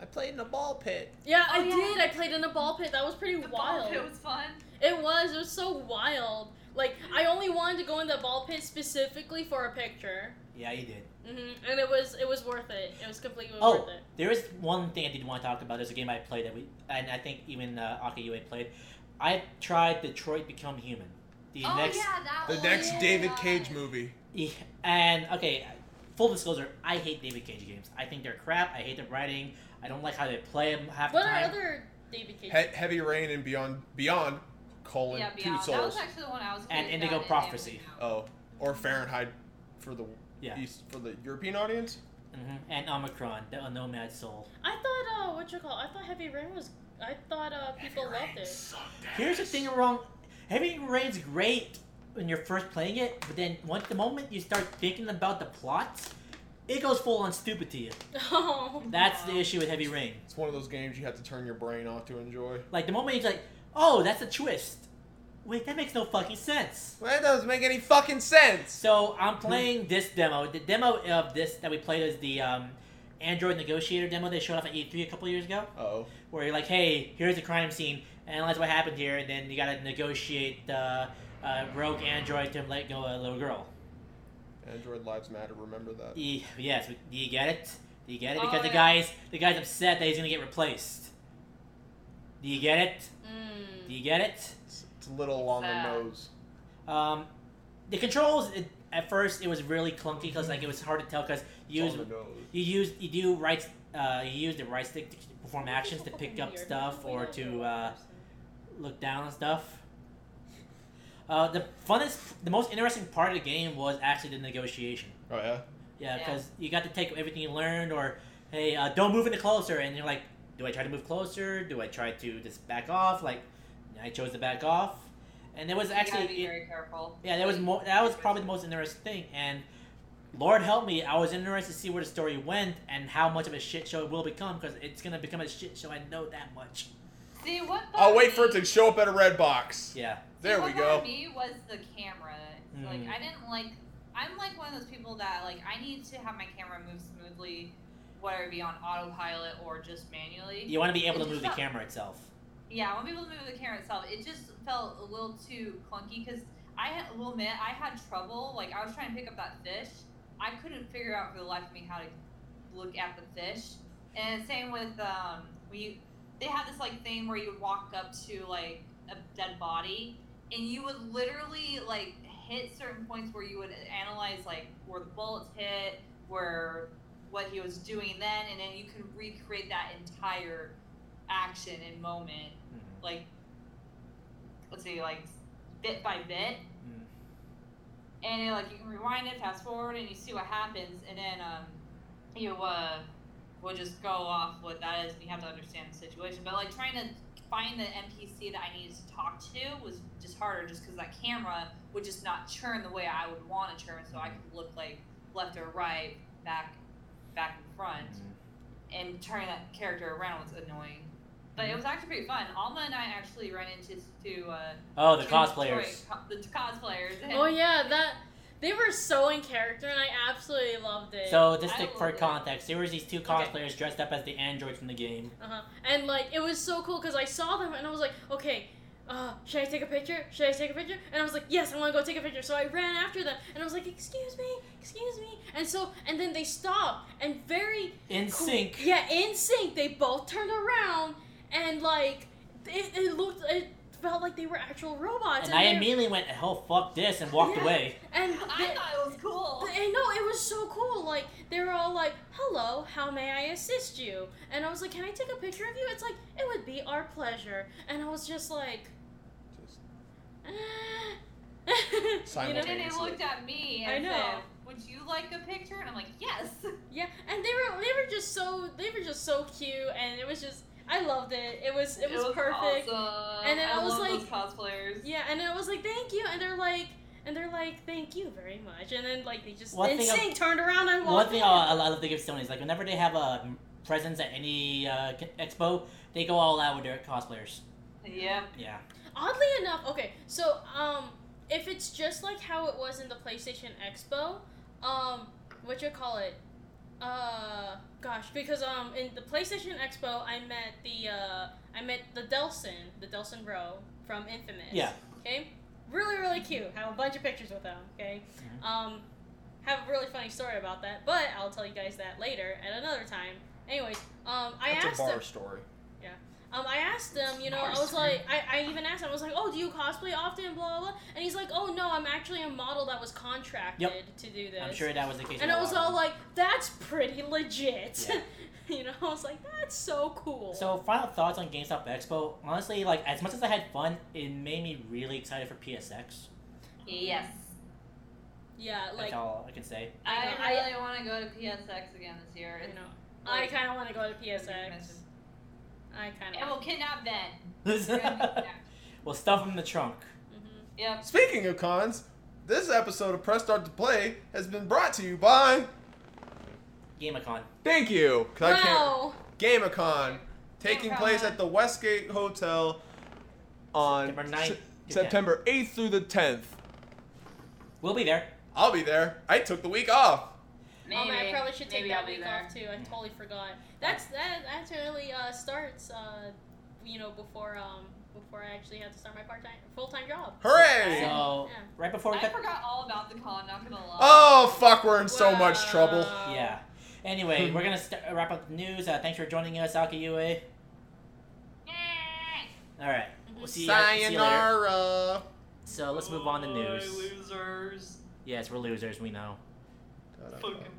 I played in a ball pit. yeah, Oh, I yeah. did. I played in a ball pit. That was pretty the ball wild. pit was fun. It was. It was so wild. Like I only wanted to go in the ball pit specifically for a picture. Yeah, you did. Hmm And it was it was worth it. It was completely Oh, worth it. there is one thing I did want to talk about. There's a game I played that we, and I think even uh, Aka Yue played. I tried Detroit Become Human. The oh next, yeah, that The was next yeah. David Cage movie. Yeah, and okay, full disclosure, I hate David Cage games. I think they're crap. I hate the writing. I don't like how they play them half What the are time. other David Cage? He- Heavy Rain and Beyond Beyond colon Yeah, two Beyond. That was actually the one I was. And Indigo Prophecy. Oh, or Fahrenheit for the Yeah. East for the European audience. hmm And Omikron, the Nomad Soul. I thought uh, what you call? I thought Heavy Rain was. I thought uh, people loved it. Here's the thing wrong. Heavy Rain's great when you're first playing it, but then once the moment you start thinking about the plot, it goes full on stupid to you. Oh. That's the issue with Heavy Rain. It's one of those games you have to turn your brain off to enjoy. Like the moment you're like, oh, that's a twist. Wait, that makes no fucking sense. Well, that doesn't make any fucking sense. So I'm playing this demo. The demo of this that we played is the um, Android Negotiator demo they showed off at E3 a couple years ago, Oh, where you're like, hey, here's the crime scene, analyze what happened here, and then you gotta negotiate uh, uh, rogue android to let go of a little girl. Android Lives Matter. Remember that. E- yes, do you get it? Do you get it? Oh, Because the yeah. guy's the guy's upset that he's gonna get replaced. Do you get it? Do Mm. you get it? It's, it's a little on the nose. Um, the controls it, at first it was really clunky because like it was hard to tell because you use on the nose. you use you do right uh, you use the right stick to perform actions to pick up stuff or to uh, look down on stuff. Uh, the funnest, the most interesting part of the game was actually the negotiation. Oh yeah. Yeah, Yeah. because you got to take everything you learned, or hey, uh, don't move any closer, and you're like, do I try to move closer? Do I try to just back off? Like, I chose to back off, and it was you actually be it- very careful. yeah, that was more. That was probably the most interesting thing, and Lord help me, I was interested to see where the story went and how much of a shit show it will become because it's gonna become a shit show. I know that much. See what? I'll bothered wait for it to show up at a red box. Yeah. See, There we what go. bothered Me was the camera. Like Mm. I didn't like. I'm like one of those people that like I need to have my camera move smoothly, whether it be on autopilot or just manually. You want to be able It to move the camera itself. Yeah, I want able to move the camera itself. It just felt a little too clunky because I will admit, I had trouble. Like, I was trying to pick up that fish. I couldn't figure out for the life of me how to look at the fish. And same with, um, we, they had this, like, thing where you walk up to, like, a dead body and you would literally, like, hit certain points where you would analyze, like, where the bullets hit, where, what he was doing then, and then you could recreate that entire action and moment Mhm. like let's say like bit by bit Mm. and it, like you can rewind it fast forward and you see what happens and then um you uh will just go off what that is and you have to understand the situation but like trying to find the npc that i needed to talk to was just harder just because that camera would just not turn the way i would want to turn so i could look like left or right back back and front Mhm. and turning that character around was annoying. But it was actually pretty fun. Alma and I actually ran into to uh, Oh, the cosplayers. Detroit the cosplayers. Oh yeah, that they were so in character, and I absolutely loved it. So just to, for loved it. context, there was these two cosplayers dressed up as the androids from the game. Uh-huh. And like it was so cool because I saw them and I was like, okay, uh, should I take a picture? Should I take a picture? And I was like, yes, I want to go take a picture. So I ran after them and I was like, excuse me, excuse me. And so and then they stopped and very In cool- sync. Yeah, in sync. They both turned around and like it, it looked it felt like they were actual robots. And I immediately went, "Oh fuck this," and walked Yeah. away. and I thought it was cool. I know it was so cool. Like they were all like, "Hello, how may I assist you?" And I was like, "Can I take a picture of you?" It's like it would be our pleasure. And I was just like, eh. you know? And then Simultaneously. they looked at me I and know. said, "Would you like a picture?" And I'm like, "Yes." Yeah, and they were they were just so they were just so cute, and it was just I loved it. It was it was, perfect. Awesome. And then I was love like- those cosplayers. Yeah, and it was like thank you, and they're like. And they're like, "Thank you very much," and then like they just One in thing I- turned around and walked. One thing. I, I love to give Sony is like whenever they have a presence at any uh, expo, they go all out with their cosplayers. Yep. Yeah. Oddly enough, okay, so um, if it's just like how it was in the PlayStation Expo, um, what you call it? Uh, gosh, because um, in the PlayStation Expo, I met the uh, I met the Delsin, the Delsin Bro from Infamous. Yeah. Okay. Really, really cute. Have a bunch of pictures with him. Okay. Mhm. Um, have a really funny story about that, but I'll tell you guys that later at another time. Anyways, um, I That's asked a bar him. story. Um, I asked him, you know, I was like, I, I even asked him, I was like, oh, do you cosplay often, blah, blah, blah. And he's like, oh, no, I'm actually a model that was contracted to do this. I'm sure that was the case. And I was all like, that's pretty legit. Yeah. you know, I was like, that's so cool. So, final thoughts on GameStop Expo. Honestly, like as much as I had fun, it made me really excited for PSX. Yes. yeah, like, That's all I can say. I, I- really want to go to PSX again this year. you It's know, I kind of want to go to mission. PSX. I kind And we'll kidnap Ben. We're gonna be kidnapped. we'll stuff him in the trunk. hmm Yep. Speaking of cons, this episode of Press Start to Play has been brought to you by. GameCon. Thank you. 'cause I can't. Wow. GameCon, taking place at the Westgate Hotel on September 9th Se- September 8th through the 10th. We'll be there. I'll be there. I took the week off. Maybe. Oh, man, I probably should take Maybe that I'll week there. off too. I totally forgot. That's that actually uh, starts, uh, you know, before um before I actually have to start my part time full time job. Hooray! So Yeah. right before we I cut. forgot all about the con. Not gonna lie. Oh, fuck, we're in so much trouble. Yeah. Anyway, we're gonna st- wrap up the news. Uh, thanks for joining us, Aki Yue. All right. We'll see you, see you later. Sayonara. So let's move on to news. Losers. Yes, we're losers. We know.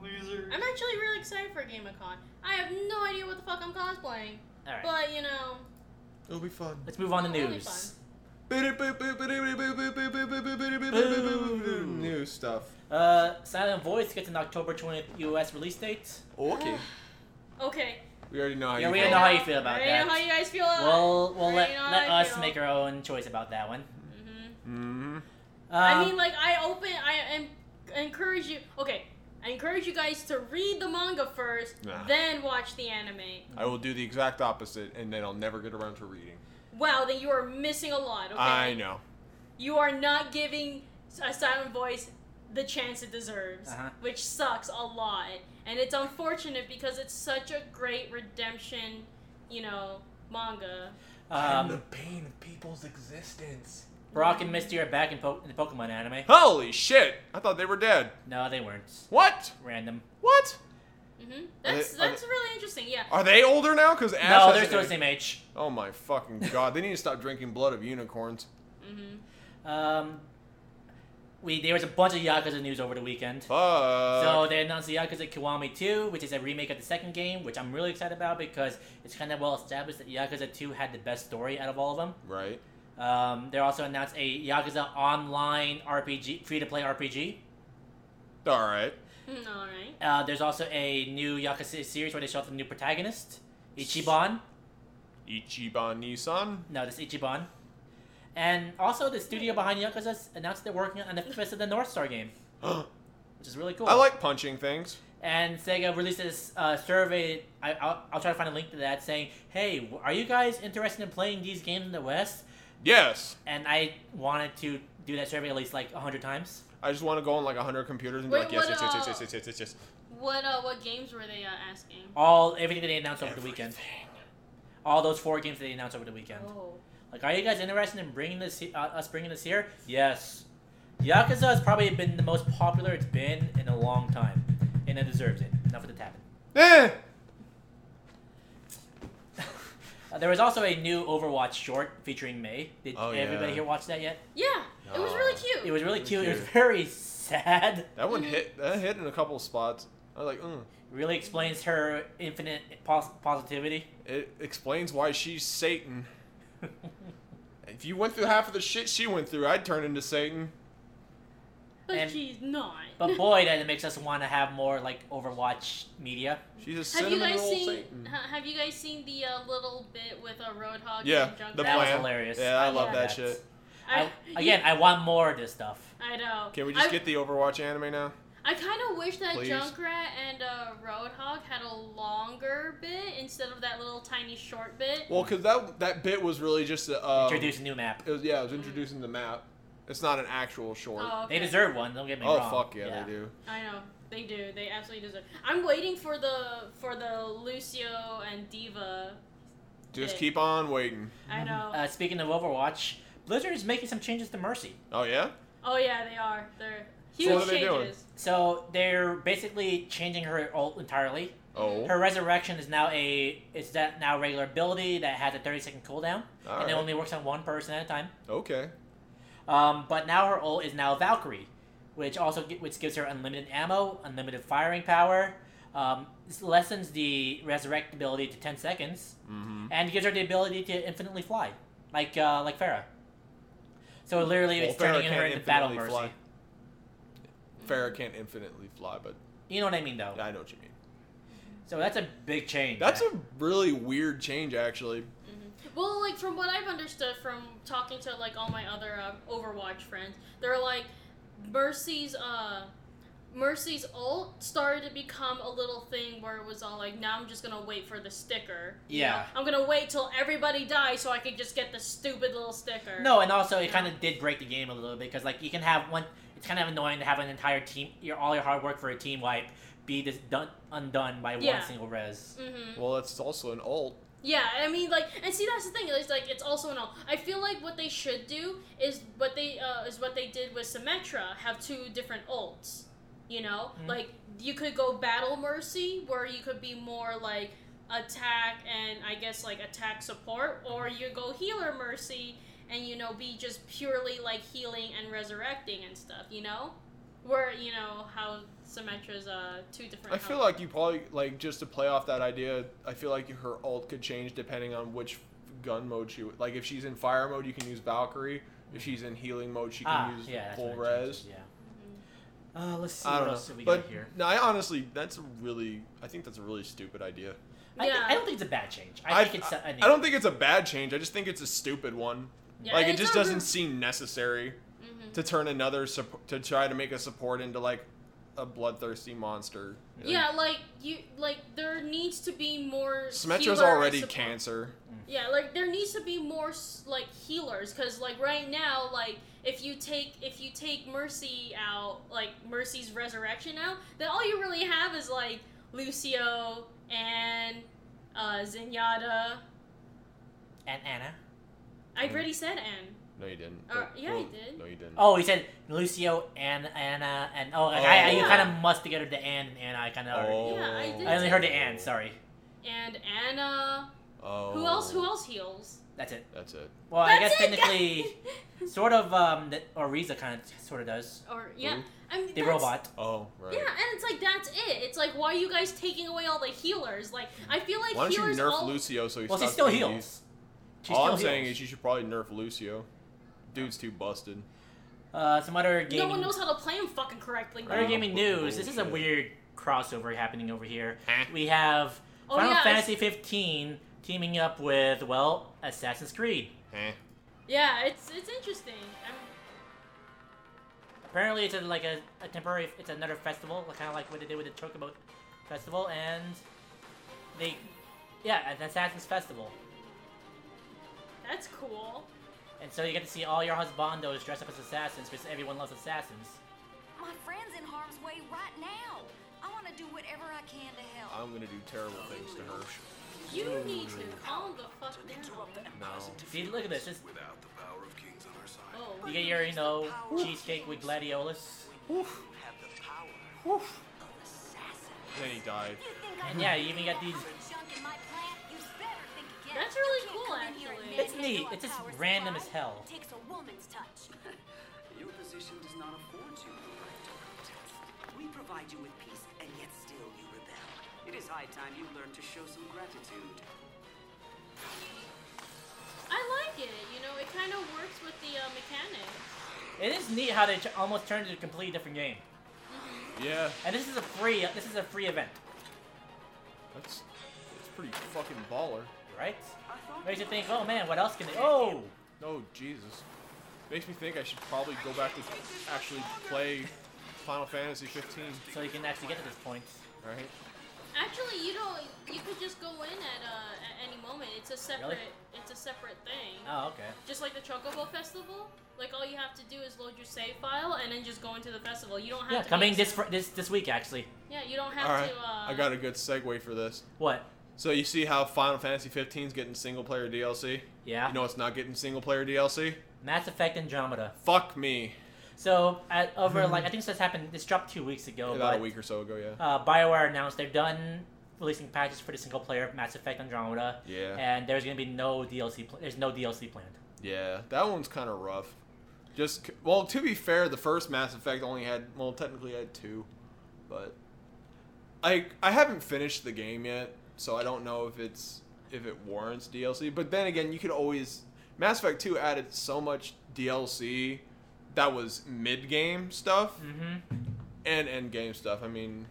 Losers. I'm actually really excited for a GameCon. I have no idea what the fuck I'm cosplaying, All right. but you know, It'll be fun. Let's move on to It'll be news. New stuff. Uh, Silent Voice gets an October 20th U.S. release date. Oh, okay. Okay. We already know how Yeah, you we feel. know how you feel about I that. know how you guys feel. about We'll we'll I let, know how let I us feel. make our own choice about that one. Mhm. Mm-hmm. I Um, mean, like, I open, I am, encourage you. Okay, I encourage you guys to read the manga first, Nah. then watch the anime. I will do the exact opposite, and then I'll never get around to reading. Wow, then you are missing a lot. Okay, I know. you are not giving a silent voice the chance it deserves, Uh-huh. which sucks a lot, and it's unfortunate because it's such a great redemption, you know, manga. um, the pain of people's existence. Brock and Misty are back in, po- in the Pokemon anime. Holy shit! I thought they were dead. No, they weren't. What? Random. What? hmm That's they- are that's really interesting. Yeah. Are they older now? Because Ash No, they're still the same age. Oh my fucking god! They need to stop drinking blood of unicorns. hmm Um, we there was a bunch of Yakuza news over the weekend. Fuck. So they announced the Yakuza Kiwami 2, which is a remake of the second game, which I'm really excited about because it's kind of well established that Yakuza 2 had the best story out of all of them. right. Um, they also announced a Yakuza Online RPG, free-to-play RPG. All right. All right. Uh, there's also a new Yakuza series where they show off the new protagonist, Ichiban. Ichiban Nissan. No, this Ichiban. And also, the studio behind Yakuza announced they're working on the Fist of the North Star game, which is really cool. I like punching things. And Sega released this uh, survey. I, I'll, I'll try to find a link to that saying, "Hey, are you guys interested in playing these games in the West?" Yes. And I wanted to do that survey at least like hundred times. I just want to go on like hundred computers and be Wait, like, yes, what, yes, yes, yes, uh, yes, yes, yes, yes, yes. What uh, what games were they uh, asking? All everything that they announced over the weekend. Everything. All those four games that they announced over the weekend. Oh. Like, are you guys interested in bringing this uh, us bringing this here? Yes. Yakuza has probably been the most popular it's been in a long time, and it deserves it. Enough of the tapping. Eh. Uh, there was also a new Overwatch short featuring May. Did Oh, everybody yeah. here watch that yet? Yeah, it was really cute. It was really cute. It was very sad. That one hit. That hit in a couple of spots. I was like, mm. Really explains her infinite pos- positivity. It explains why she's Satan. If you went through half of the shit she went through, I'd turn into Satan. But and- she's not. but boy, that makes us want to have more like Overwatch media. She's a have cinnamon you guys roll seen? Satan. ha- Have you guys seen the uh, little bit with a Roadhog Yeah, and Junkrat? the that was hilarious. Yeah, I love Yeah. that shit. I, again, I want more of this stuff. I know. Can we just I, get the Overwatch anime now? I kind of wish that Please? Junkrat and uh, Roadhog had a longer bit instead of that little tiny short bit. Well, because that that bit was really just a, uh, Introduce a new map. It was, yeah, it was introducing the map. It's not an actual short. Oh, They deserve one. Don't get me oh wrong. Oh fuck yeah, they do. I know they do. They absolutely deserve. I'm waiting for the for the Lucio and D.Va. Just bit. keep on waiting. I know. Uh, speaking of Overwatch, Blizzard is making some changes to Mercy. Oh yeah. oh yeah, they are. They're huge So what are they changes. doing? So they're basically changing her ult entirely. Oh. Her resurrection is now a it's that now regular ability that has a 30 second cooldown, All and it only works on one person at a time. Okay. Um, but now her ult is now Valkyrie, which also which gives her unlimited ammo, unlimited firing power, um, lessens the resurrect ability to 10 seconds, Mm-hmm. and gives her the ability to infinitely fly, like uh, like Pharah. So literally, Well, it's Pharah turning her into battle mercy. fly. Pharah can't infinitely fly, but You know what I mean, though. I know what you mean. So that's a big change. That's a really weird change, actually. Well, like from what I've understood from talking to like all my other uh, Overwatch friends, they're like Mercy's uh Mercy's ult started to become a little thing where it was all like now I'm just gonna wait for the sticker. you Yeah. know? I'm gonna wait till everybody dies so I could just get the stupid little sticker. No, and also it Yeah. kind of did break the game a little bit because like you can have one. It's kind of annoying to have an entire team, your all your hard work for a team wipe, be just done undone by Yeah. one single res. Mm-hmm. Well, that's also an ult. Yeah, I mean, like, and see, that's the thing. It's like it's also an all. I feel like what they should do is what they uh, is what they did with Symmetra. Have two different ults. You know, Mhm. like you could go Battle Mercy, where you could be more like attack and I guess like attack support, or you go Healer Mercy and you know be just purely like healing and resurrecting and stuff. You know, where you know how Symmetra's uh two different. I feel health- like you probably like just to play off that idea. I feel like her ult could change depending on which gun mode she. Like if she's in fire mode, you can use Valkyrie. If she's in healing mode, she can ah, use yeah, full what it res. changed, Yeah. Mhm. Uh, let's see I what don't else know, we but got here. no, I honestly, that's a really, I think that's a really stupid idea. I, Yeah. I don't think it's a bad change. I, I, think it's. a- I, a I don't think it's a bad change. I just think it's a stupid one. Yeah, like it just doesn't real- seem necessary Mhm. to turn another supp- to try to make a support into like a bloodthirsty monster. Yeah, like you like there needs to be more. Symmetra's healer already support. cancer. Yeah, like there needs to be more like healers because like right now, like if you take if you take Mercy out, like Mercy's resurrection out, then all you really have is like Lucio and uh, Zenyatta. And Anna. I've already said Anne. No, you didn't. Uh, Well, yeah, I did. No, you didn't. Oh, he said Lucio and Anna and oh, like, I, I, you Oh. kind of must together the Ann and Anna. I kind of. Oh. Yeah, I did. I only heard the Ann. Sorry. And Anna. Oh. Who else? Who else heals? That's it. That's it. Well, I guess it, technically, guys. sort of. Um, that, or Riza kind of sort of does. or yeah, Who? I mean The robot. Oh, right. Yeah, and it's like that's it. It's like why are you guys taking away all the healers? Like I feel like Why don't you healers nerf all. Lucio so he Well, she stops still being heals. She All still I'm saying is you should probably nerf Lucio. Dude's too busted. Uh, some other gaming. No one knows how to play him fucking correctly. Other bro. gaming news. This is a weird crossover happening over here. Huh? We have Oh, Final yeah, Fantasy 15 teaming up with well Assassin's Creed. Eh. Yeah, it's it's interesting. I'm, Apparently, it's a, like a, a temporary. It's another festival, kind of like what they did with the Chocobo Festival, and they, yeah, an Assassin's Festival. that's cool. And so you get to see all your husbandos dressed up as assassins because everyone loves assassins. My friend's in harm's way right now. I want to do whatever I can to help. I'm gonna do terrible things to her. You need to calm the fuck down. No. See, look at this. This Without the power of kings on our side, Oh, you get your, you know, cheesecake with gladiolus. have the power. Then he died. You think I And yeah, you even got these. That's really cool, come in here and actually. It's neat. It's just random as hell. Takes a woman's touch. Your position does not afford you the right to protest. We provide you with peace, and yet still you rebel. It is high time you learn to show some gratitude. I like it. You know, it kind of works with the uh, mechanics. It is neat how they ch- almost turned it into a completely different game. Yeah. And this is a free. This is a free event, That's. It's pretty fucking baller. Right? Makes you think, oh man, what else can they? Oh, Oh Jesus. Makes me think I should probably go back to actually play Final Fantasy 15. so you can actually get to this point. Right. Actually, you don't. You could just go in at uh, at any moment. It's a separate. Really? It's a separate thing. Oh, okay. Just like the Chocobo Festival. Like all you have to do is load your save file and then just go into the festival. You don't have Yeah, to. be coming this excited. fr- this this week actually. Yeah, you don't have All right. to. Uh, I got a good segue for this. What? So you see how Final Fantasy 15 is getting single player DLC? Yeah. You know it's not getting single player DLC? Mass Effect Andromeda. Fuck me. So at, over like I think this happened. This dropped two weeks ago. About but, a week or so ago, yeah. Uh, Bioware announced they're done releasing patches for the single player Mass Effect Andromeda, Yeah. and there's gonna be no DLC. Pl- there's no DLC planned. Yeah, that one's kind of rough. Just well, to be fair, the first Mass Effect only had well, technically had two, but I I haven't finished the game yet, so I don't know if it's if it warrants DLC. But then again, you could always Mass Effect Two added so much DLC that was mid game stuff Mm-hmm. and end game stuff. I mean,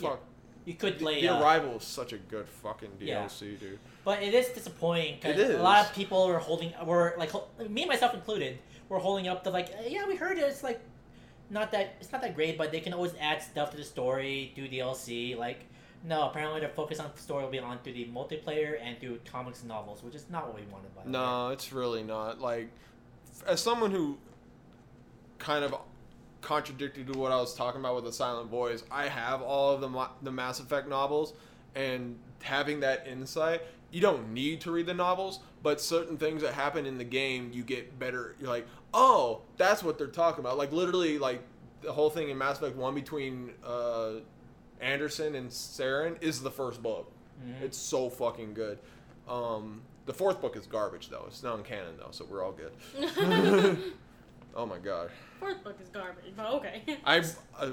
Yeah. fuck. You could The, play. the uh, Arrival is such a good fucking Yeah. DLC, dude. But it is disappointing because a lot of people were holding, were like, me and myself included, were holding up the like, "Uh, yeah, we heard it. It's like, not that it's not that great, but they can always add stuff to the story, do DLC. Like, no, apparently their focus on story will be on through the multiplayer and through comics and novels, which is not what we wanted. By the way. No, it's really not. Like, as someone who kind of contradicted to what I was talking about with the Silent Voice, I have all of the the Mass Effect novels, and having that insight, you don't need to read the novels, but certain things that happen in the game, you get better. You're like, oh, that's what they're talking about. Like literally, like the whole thing in Mass Effect One between uh, Anderson and Saren is the first book. Mhm. It's so fucking good. Um, the fourth book is garbage though. It's non canon though, so we're all good. oh my god. Fourth book is garbage, but okay. I uh,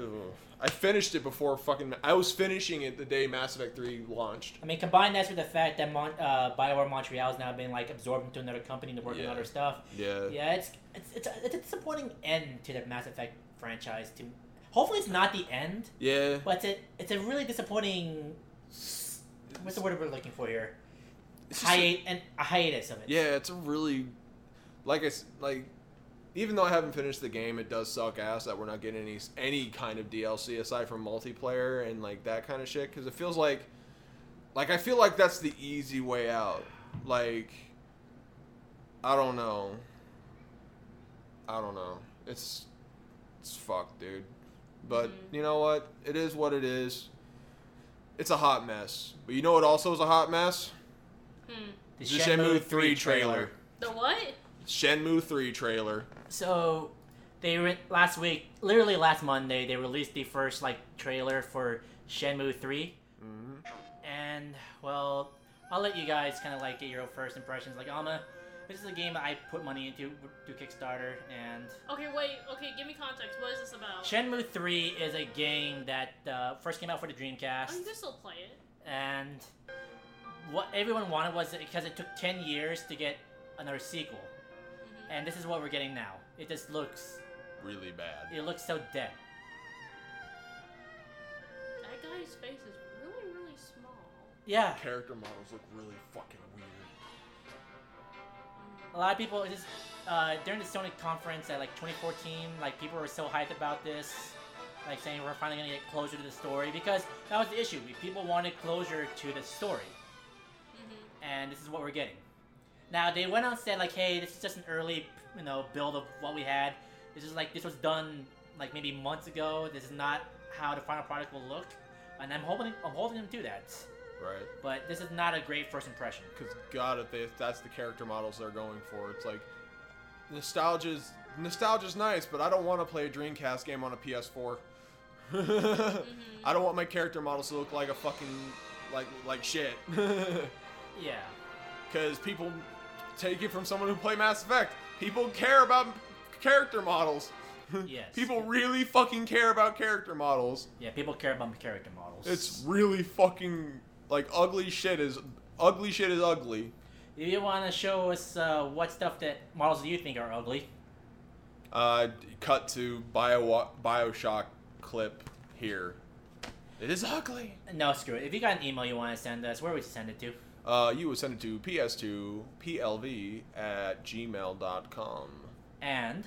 I finished it before fucking. I was finishing it the day Mass Effect Three launched. I mean, combine that with the fact that Mon- uh, Bioware Montreal has now been like absorbed into another company to work on other stuff. Yeah. Yeah, it's it's it's a, it's a disappointing end to the Mass Effect franchise. To hopefully it's not the end, Yeah. but it's a it's a really disappointing what's the word we're looking for here? A- and a hiatus of it. Yeah, it's a really like I like even though I haven't finished the game, it does suck ass that we're not getting any any kind of DLC aside from multiplayer and like that kind of shit because it feels like like I feel like that's the easy way out. Like I don't know. I don't know. It's it's fucked, dude. But Mhm. you know what? It is what it is. It's a hot mess. But you know what also is a hot mess? Hmm. The The Shenmue 3 trailer. The what? Shenmue 3 trailer. So they re- last week, literally last Monday, they released the first like trailer for Shenmue 3, hmm and well, I'll let you guys kind of like get your first impressions. Like Alma, this is a game that I put money into to Kickstarter, and Okay, wait. Okay, give me context. What is this about? Shenmue 3 is a game that uh, first came out for the oh, you Dreamcast, can still play it. and what everyone wanted was because it took 10 years to get another sequel, Mhm. and this is what we're getting now. It just looks, Really bad. it looks so dead. That guy's face is really, really small. Yeah, Character models look really fucking weird. A lot of people just uh, during the Sony conference at like 2014, like people were so hyped about this, like saying we're finally gonna get closure to the story because that was the issue. People wanted closure to the story, Mhm. and this is what we're getting. Now they went on and said like, hey, this is just an early, you know, build of what we had. This is like this was done like maybe months ago. This is not how the final product will look, and I'm hoping I'm holding them to that. Right. But this is not a great first impression. Because God, if, they, if that's the character models they're going for, it's like nostalgia's nostalgia's nice, but I don't want to play a Dreamcast game on a PS4. Mm-hmm. I don't want my character models to look like a fucking like like shit. Yeah. Because people take it from someone who play Mass Effect. People care about character models. Yes. People really fucking care about character models. Yeah, people care about character models. It's really fucking like ugly shit is ugly shit is ugly. If you want to show us uh, what stuff that models do you think are ugly? Uh, cut to Bio Bioshock clip here. It is ugly. No, screw it. If you got an email you want to send us, where would you send it to? Uh, you would send it to ps2plv at gmail.com. And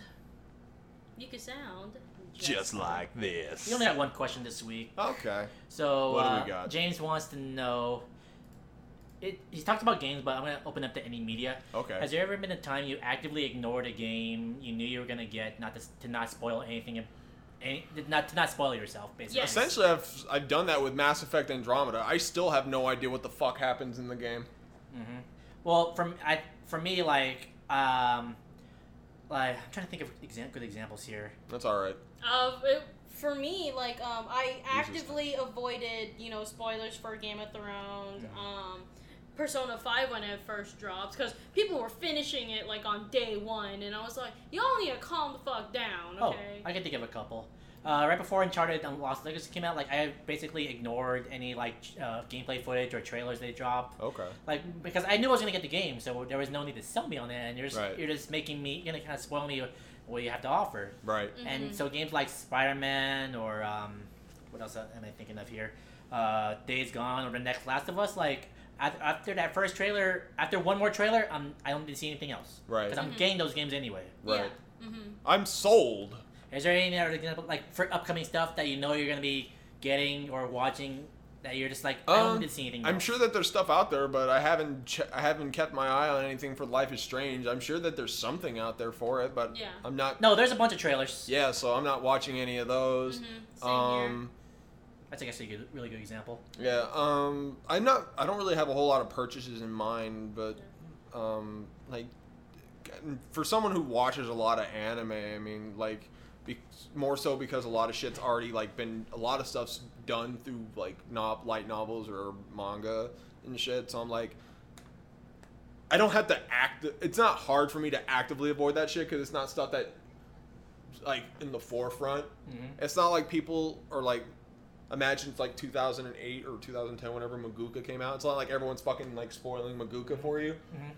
You can sound Just like this. we only have one question this week. Okay. So What do we uh, got? James wants to know. It, he talked about games, but I'm gonna open up to any media. Okay. Has there ever been a time you actively ignored a game you knew you were gonna get, not to, to not spoil anything, any, not to not spoil yourself, basically? Yes. Essentially, I've, I've done that with Mass Effect Andromeda. I still have no idea what the fuck happens in the game. hmm Well, from I for me like um, like I'm trying to think of exam- good examples here. That's alright. Uh, it, for me, like, um, I actively avoided, you know, spoilers for Game of Thrones, Yeah. um, Persona 5 when it first dropped, because people were finishing it, like, on day one, and I was like, y'all need to calm the fuck down, okay? Oh, I can think of a couple. Uh, right before Uncharted and Lost Legacy came out, like I basically ignored any like uh, gameplay footage or trailers they dropped, Okay. like because I knew I was gonna get the game, so there was no need to sell me on it, and you're just, Right. you're just making me, you're gonna kind of spoil me what you have to offer. Right. And Mhm. so games like Spider-Man or um, what else am I thinking of here? Uh, Days Gone or the next Last of Us, like. After that first trailer, after one more trailer, I'm, I don't need to see anything else. Right. Because I'm Mhm. getting those games anyway. Right. Yeah. Mm-hmm. I'm sold. Is there any other example, like for upcoming stuff that you know you're gonna be getting or watching that you're just like I don't Um, need to see anything? I'm sure that there's stuff out there, but I haven't ch- I haven't kept my eye on anything for Life is Strange. I'm sure that there's something out there for it, but Yeah. I'm not. No, there's a bunch of trailers. Yeah, so I'm not watching any of those. Mm-hmm. Same Um, That's I guess a good, really good example. yeah. Um, I'm not. I don't really have a whole lot of purchases in mind, but um, like for someone who watches a lot of anime, I mean, like. Be- more so because a lot of shit's already like been a lot of stuff's done through like no- light novels or manga and shit. So I'm like, I don't have to act. It's not hard for me to actively avoid that shit because it's not stuff that like in the forefront. hmm It's not like people are like. Imagine it's like 2008 or 2010, whenever Maguka came out. It's not like everyone's fucking like spoiling Maguka for you. hmm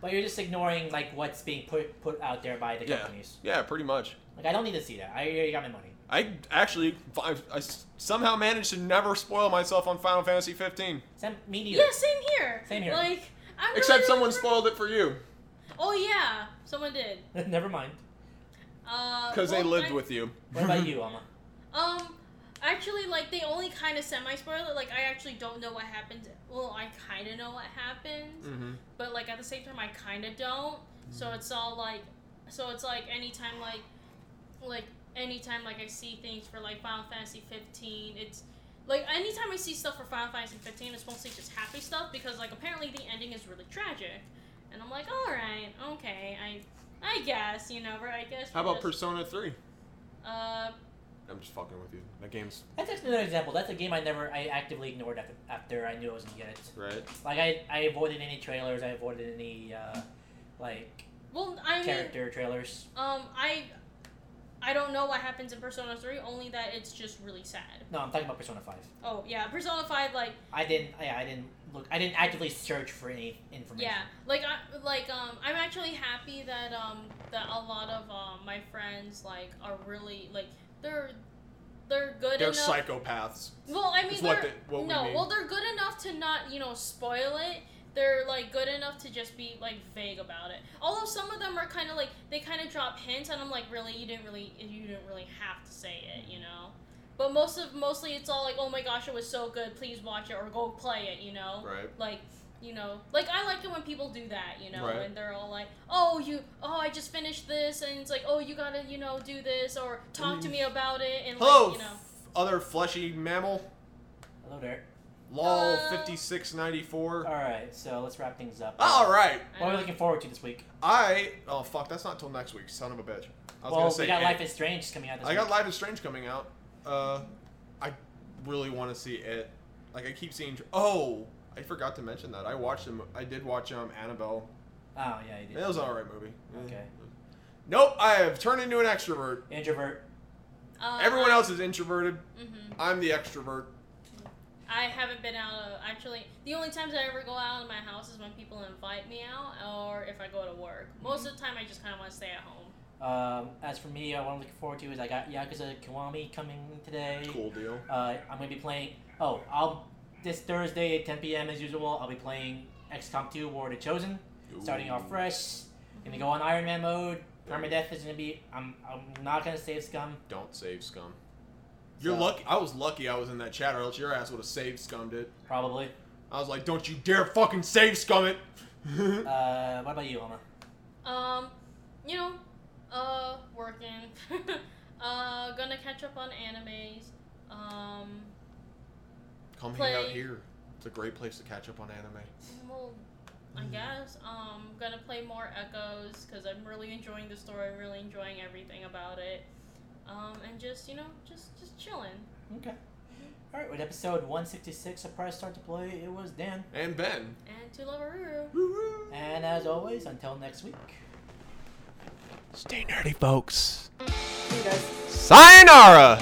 But you're just ignoring like what's being put put out there by the Yeah. companies. Yeah, pretty much. Like I don't need to see that. I already got my money. I actually I, I s- somehow managed to never spoil myself on Final Fantasy 15. Same, me neither. Yeah, same here. Same here. Like, I'm Except really someone looking- spoiled it for you Oh yeah, someone did. Never mind. Uh, because they lived I- with you. What about you, Alma? Um, actually, like they only kind of semi spoiled it. Like I actually don't know what happened. Well, I kind of know what happened, Mm-hmm. but like at the same time, I kind of don't. So it's all like, so it's like anytime like, like anytime like I see things for like Final Fantasy 15, it's like anytime I see stuff for Final Fantasy 15, it's mostly just happy stuff because like apparently the ending is really tragic, and I'm like, all right, okay, I, I guess you know, right? I guess. How about just- Persona 3? Uh, I'm just fucking with you. That game's That's just another example. That's a game I never, I actively ignored after, after I knew I was gonna get it. right. Like I, I avoided any trailers. I avoided any, uh, like well, I mean, character trailers. Um, I I don't know what happens in Persona 3, only that it's just really sad. No, I'm talking about Persona Five. Oh, yeah, Persona 5 like I didn't, yeah, I didn't look. I didn't actively search for any information. yeah, like I like um I'm actually happy that um that a lot of um my friends like are really like they're they're good They're enough psychopaths. Well, I mean, they're they- what we no. mean. Well, they're good enough to not, you know, spoil it. They're like good enough to just be like vague about it. Although some of them are kind of like they kind of drop hints, and I'm like, really, you didn't really, you didn't really have to say it, you know. But most of mostly it's all like, oh my gosh, it was so good. Please watch it or go play it, you know. Right. Like, you know, like I like it when people do that, you know, Right. and they're all like, oh, you, oh, I just finished this, and it's like, oh, you gotta, you know, do this or talk to me about it, and Hello, like, you know. f- other fleshy mammal. Hello there. Lol, Uh, 5694. All right, so let's wrap things up. All right. What are we looking forward to this week? I. Oh, fuck, that's not till next week, son of a bitch. I was well, gonna say. we got Ant- Life is Strange coming out this I week. got Life is Strange coming out. Uh, I really want to see it. Like, I keep seeing. Oh, I forgot to mention that. I watched them. I did watch um Annabelle. Oh yeah, you did. It was an alright movie. Okay. Nope, I have turned into an extrovert. Introvert. Uh, Everyone else is introverted. hmm I'm the extrovert. I haven't been out of actually. The only times I ever go out of my house is when people invite me out, or if I go to work. Most of the time, I just kind of want to stay at home. Um, as for me, uh, what I'm looking forward to is I got Yakuza Kiwami coming today. Cool deal. Uh, I'm gonna be playing. Oh, I'll this Thursday at 10 p.m. as usual. I'll be playing XCOM 2: War of the Chosen. Starting off fresh. Gonna go on Iron Man mode. Permadeath is gonna be. I'm. I'm not gonna save Scum. Don't save scum. You're So- lucky. I was lucky I was in that chat, or else your ass would have saved scummed it. Probably. I was like, don't you dare fucking save scum it. Uh, what about you, Alma? Um, you know, uh, working. uh, gonna catch up on animes. Um, Come hang out here. It's a great place to catch up on anime. well, I guess. Um, gonna play more Echoes because I'm really enjoying the story. I'm really enjoying everything about it. Um, and just you know, just just chilling. Okay. All right. With episode 166 of Press Start to Play, it was Dan. And Ben. And to love Ruru. And as always, until next week. Stay nerdy, folks. See you guys. Sayonara!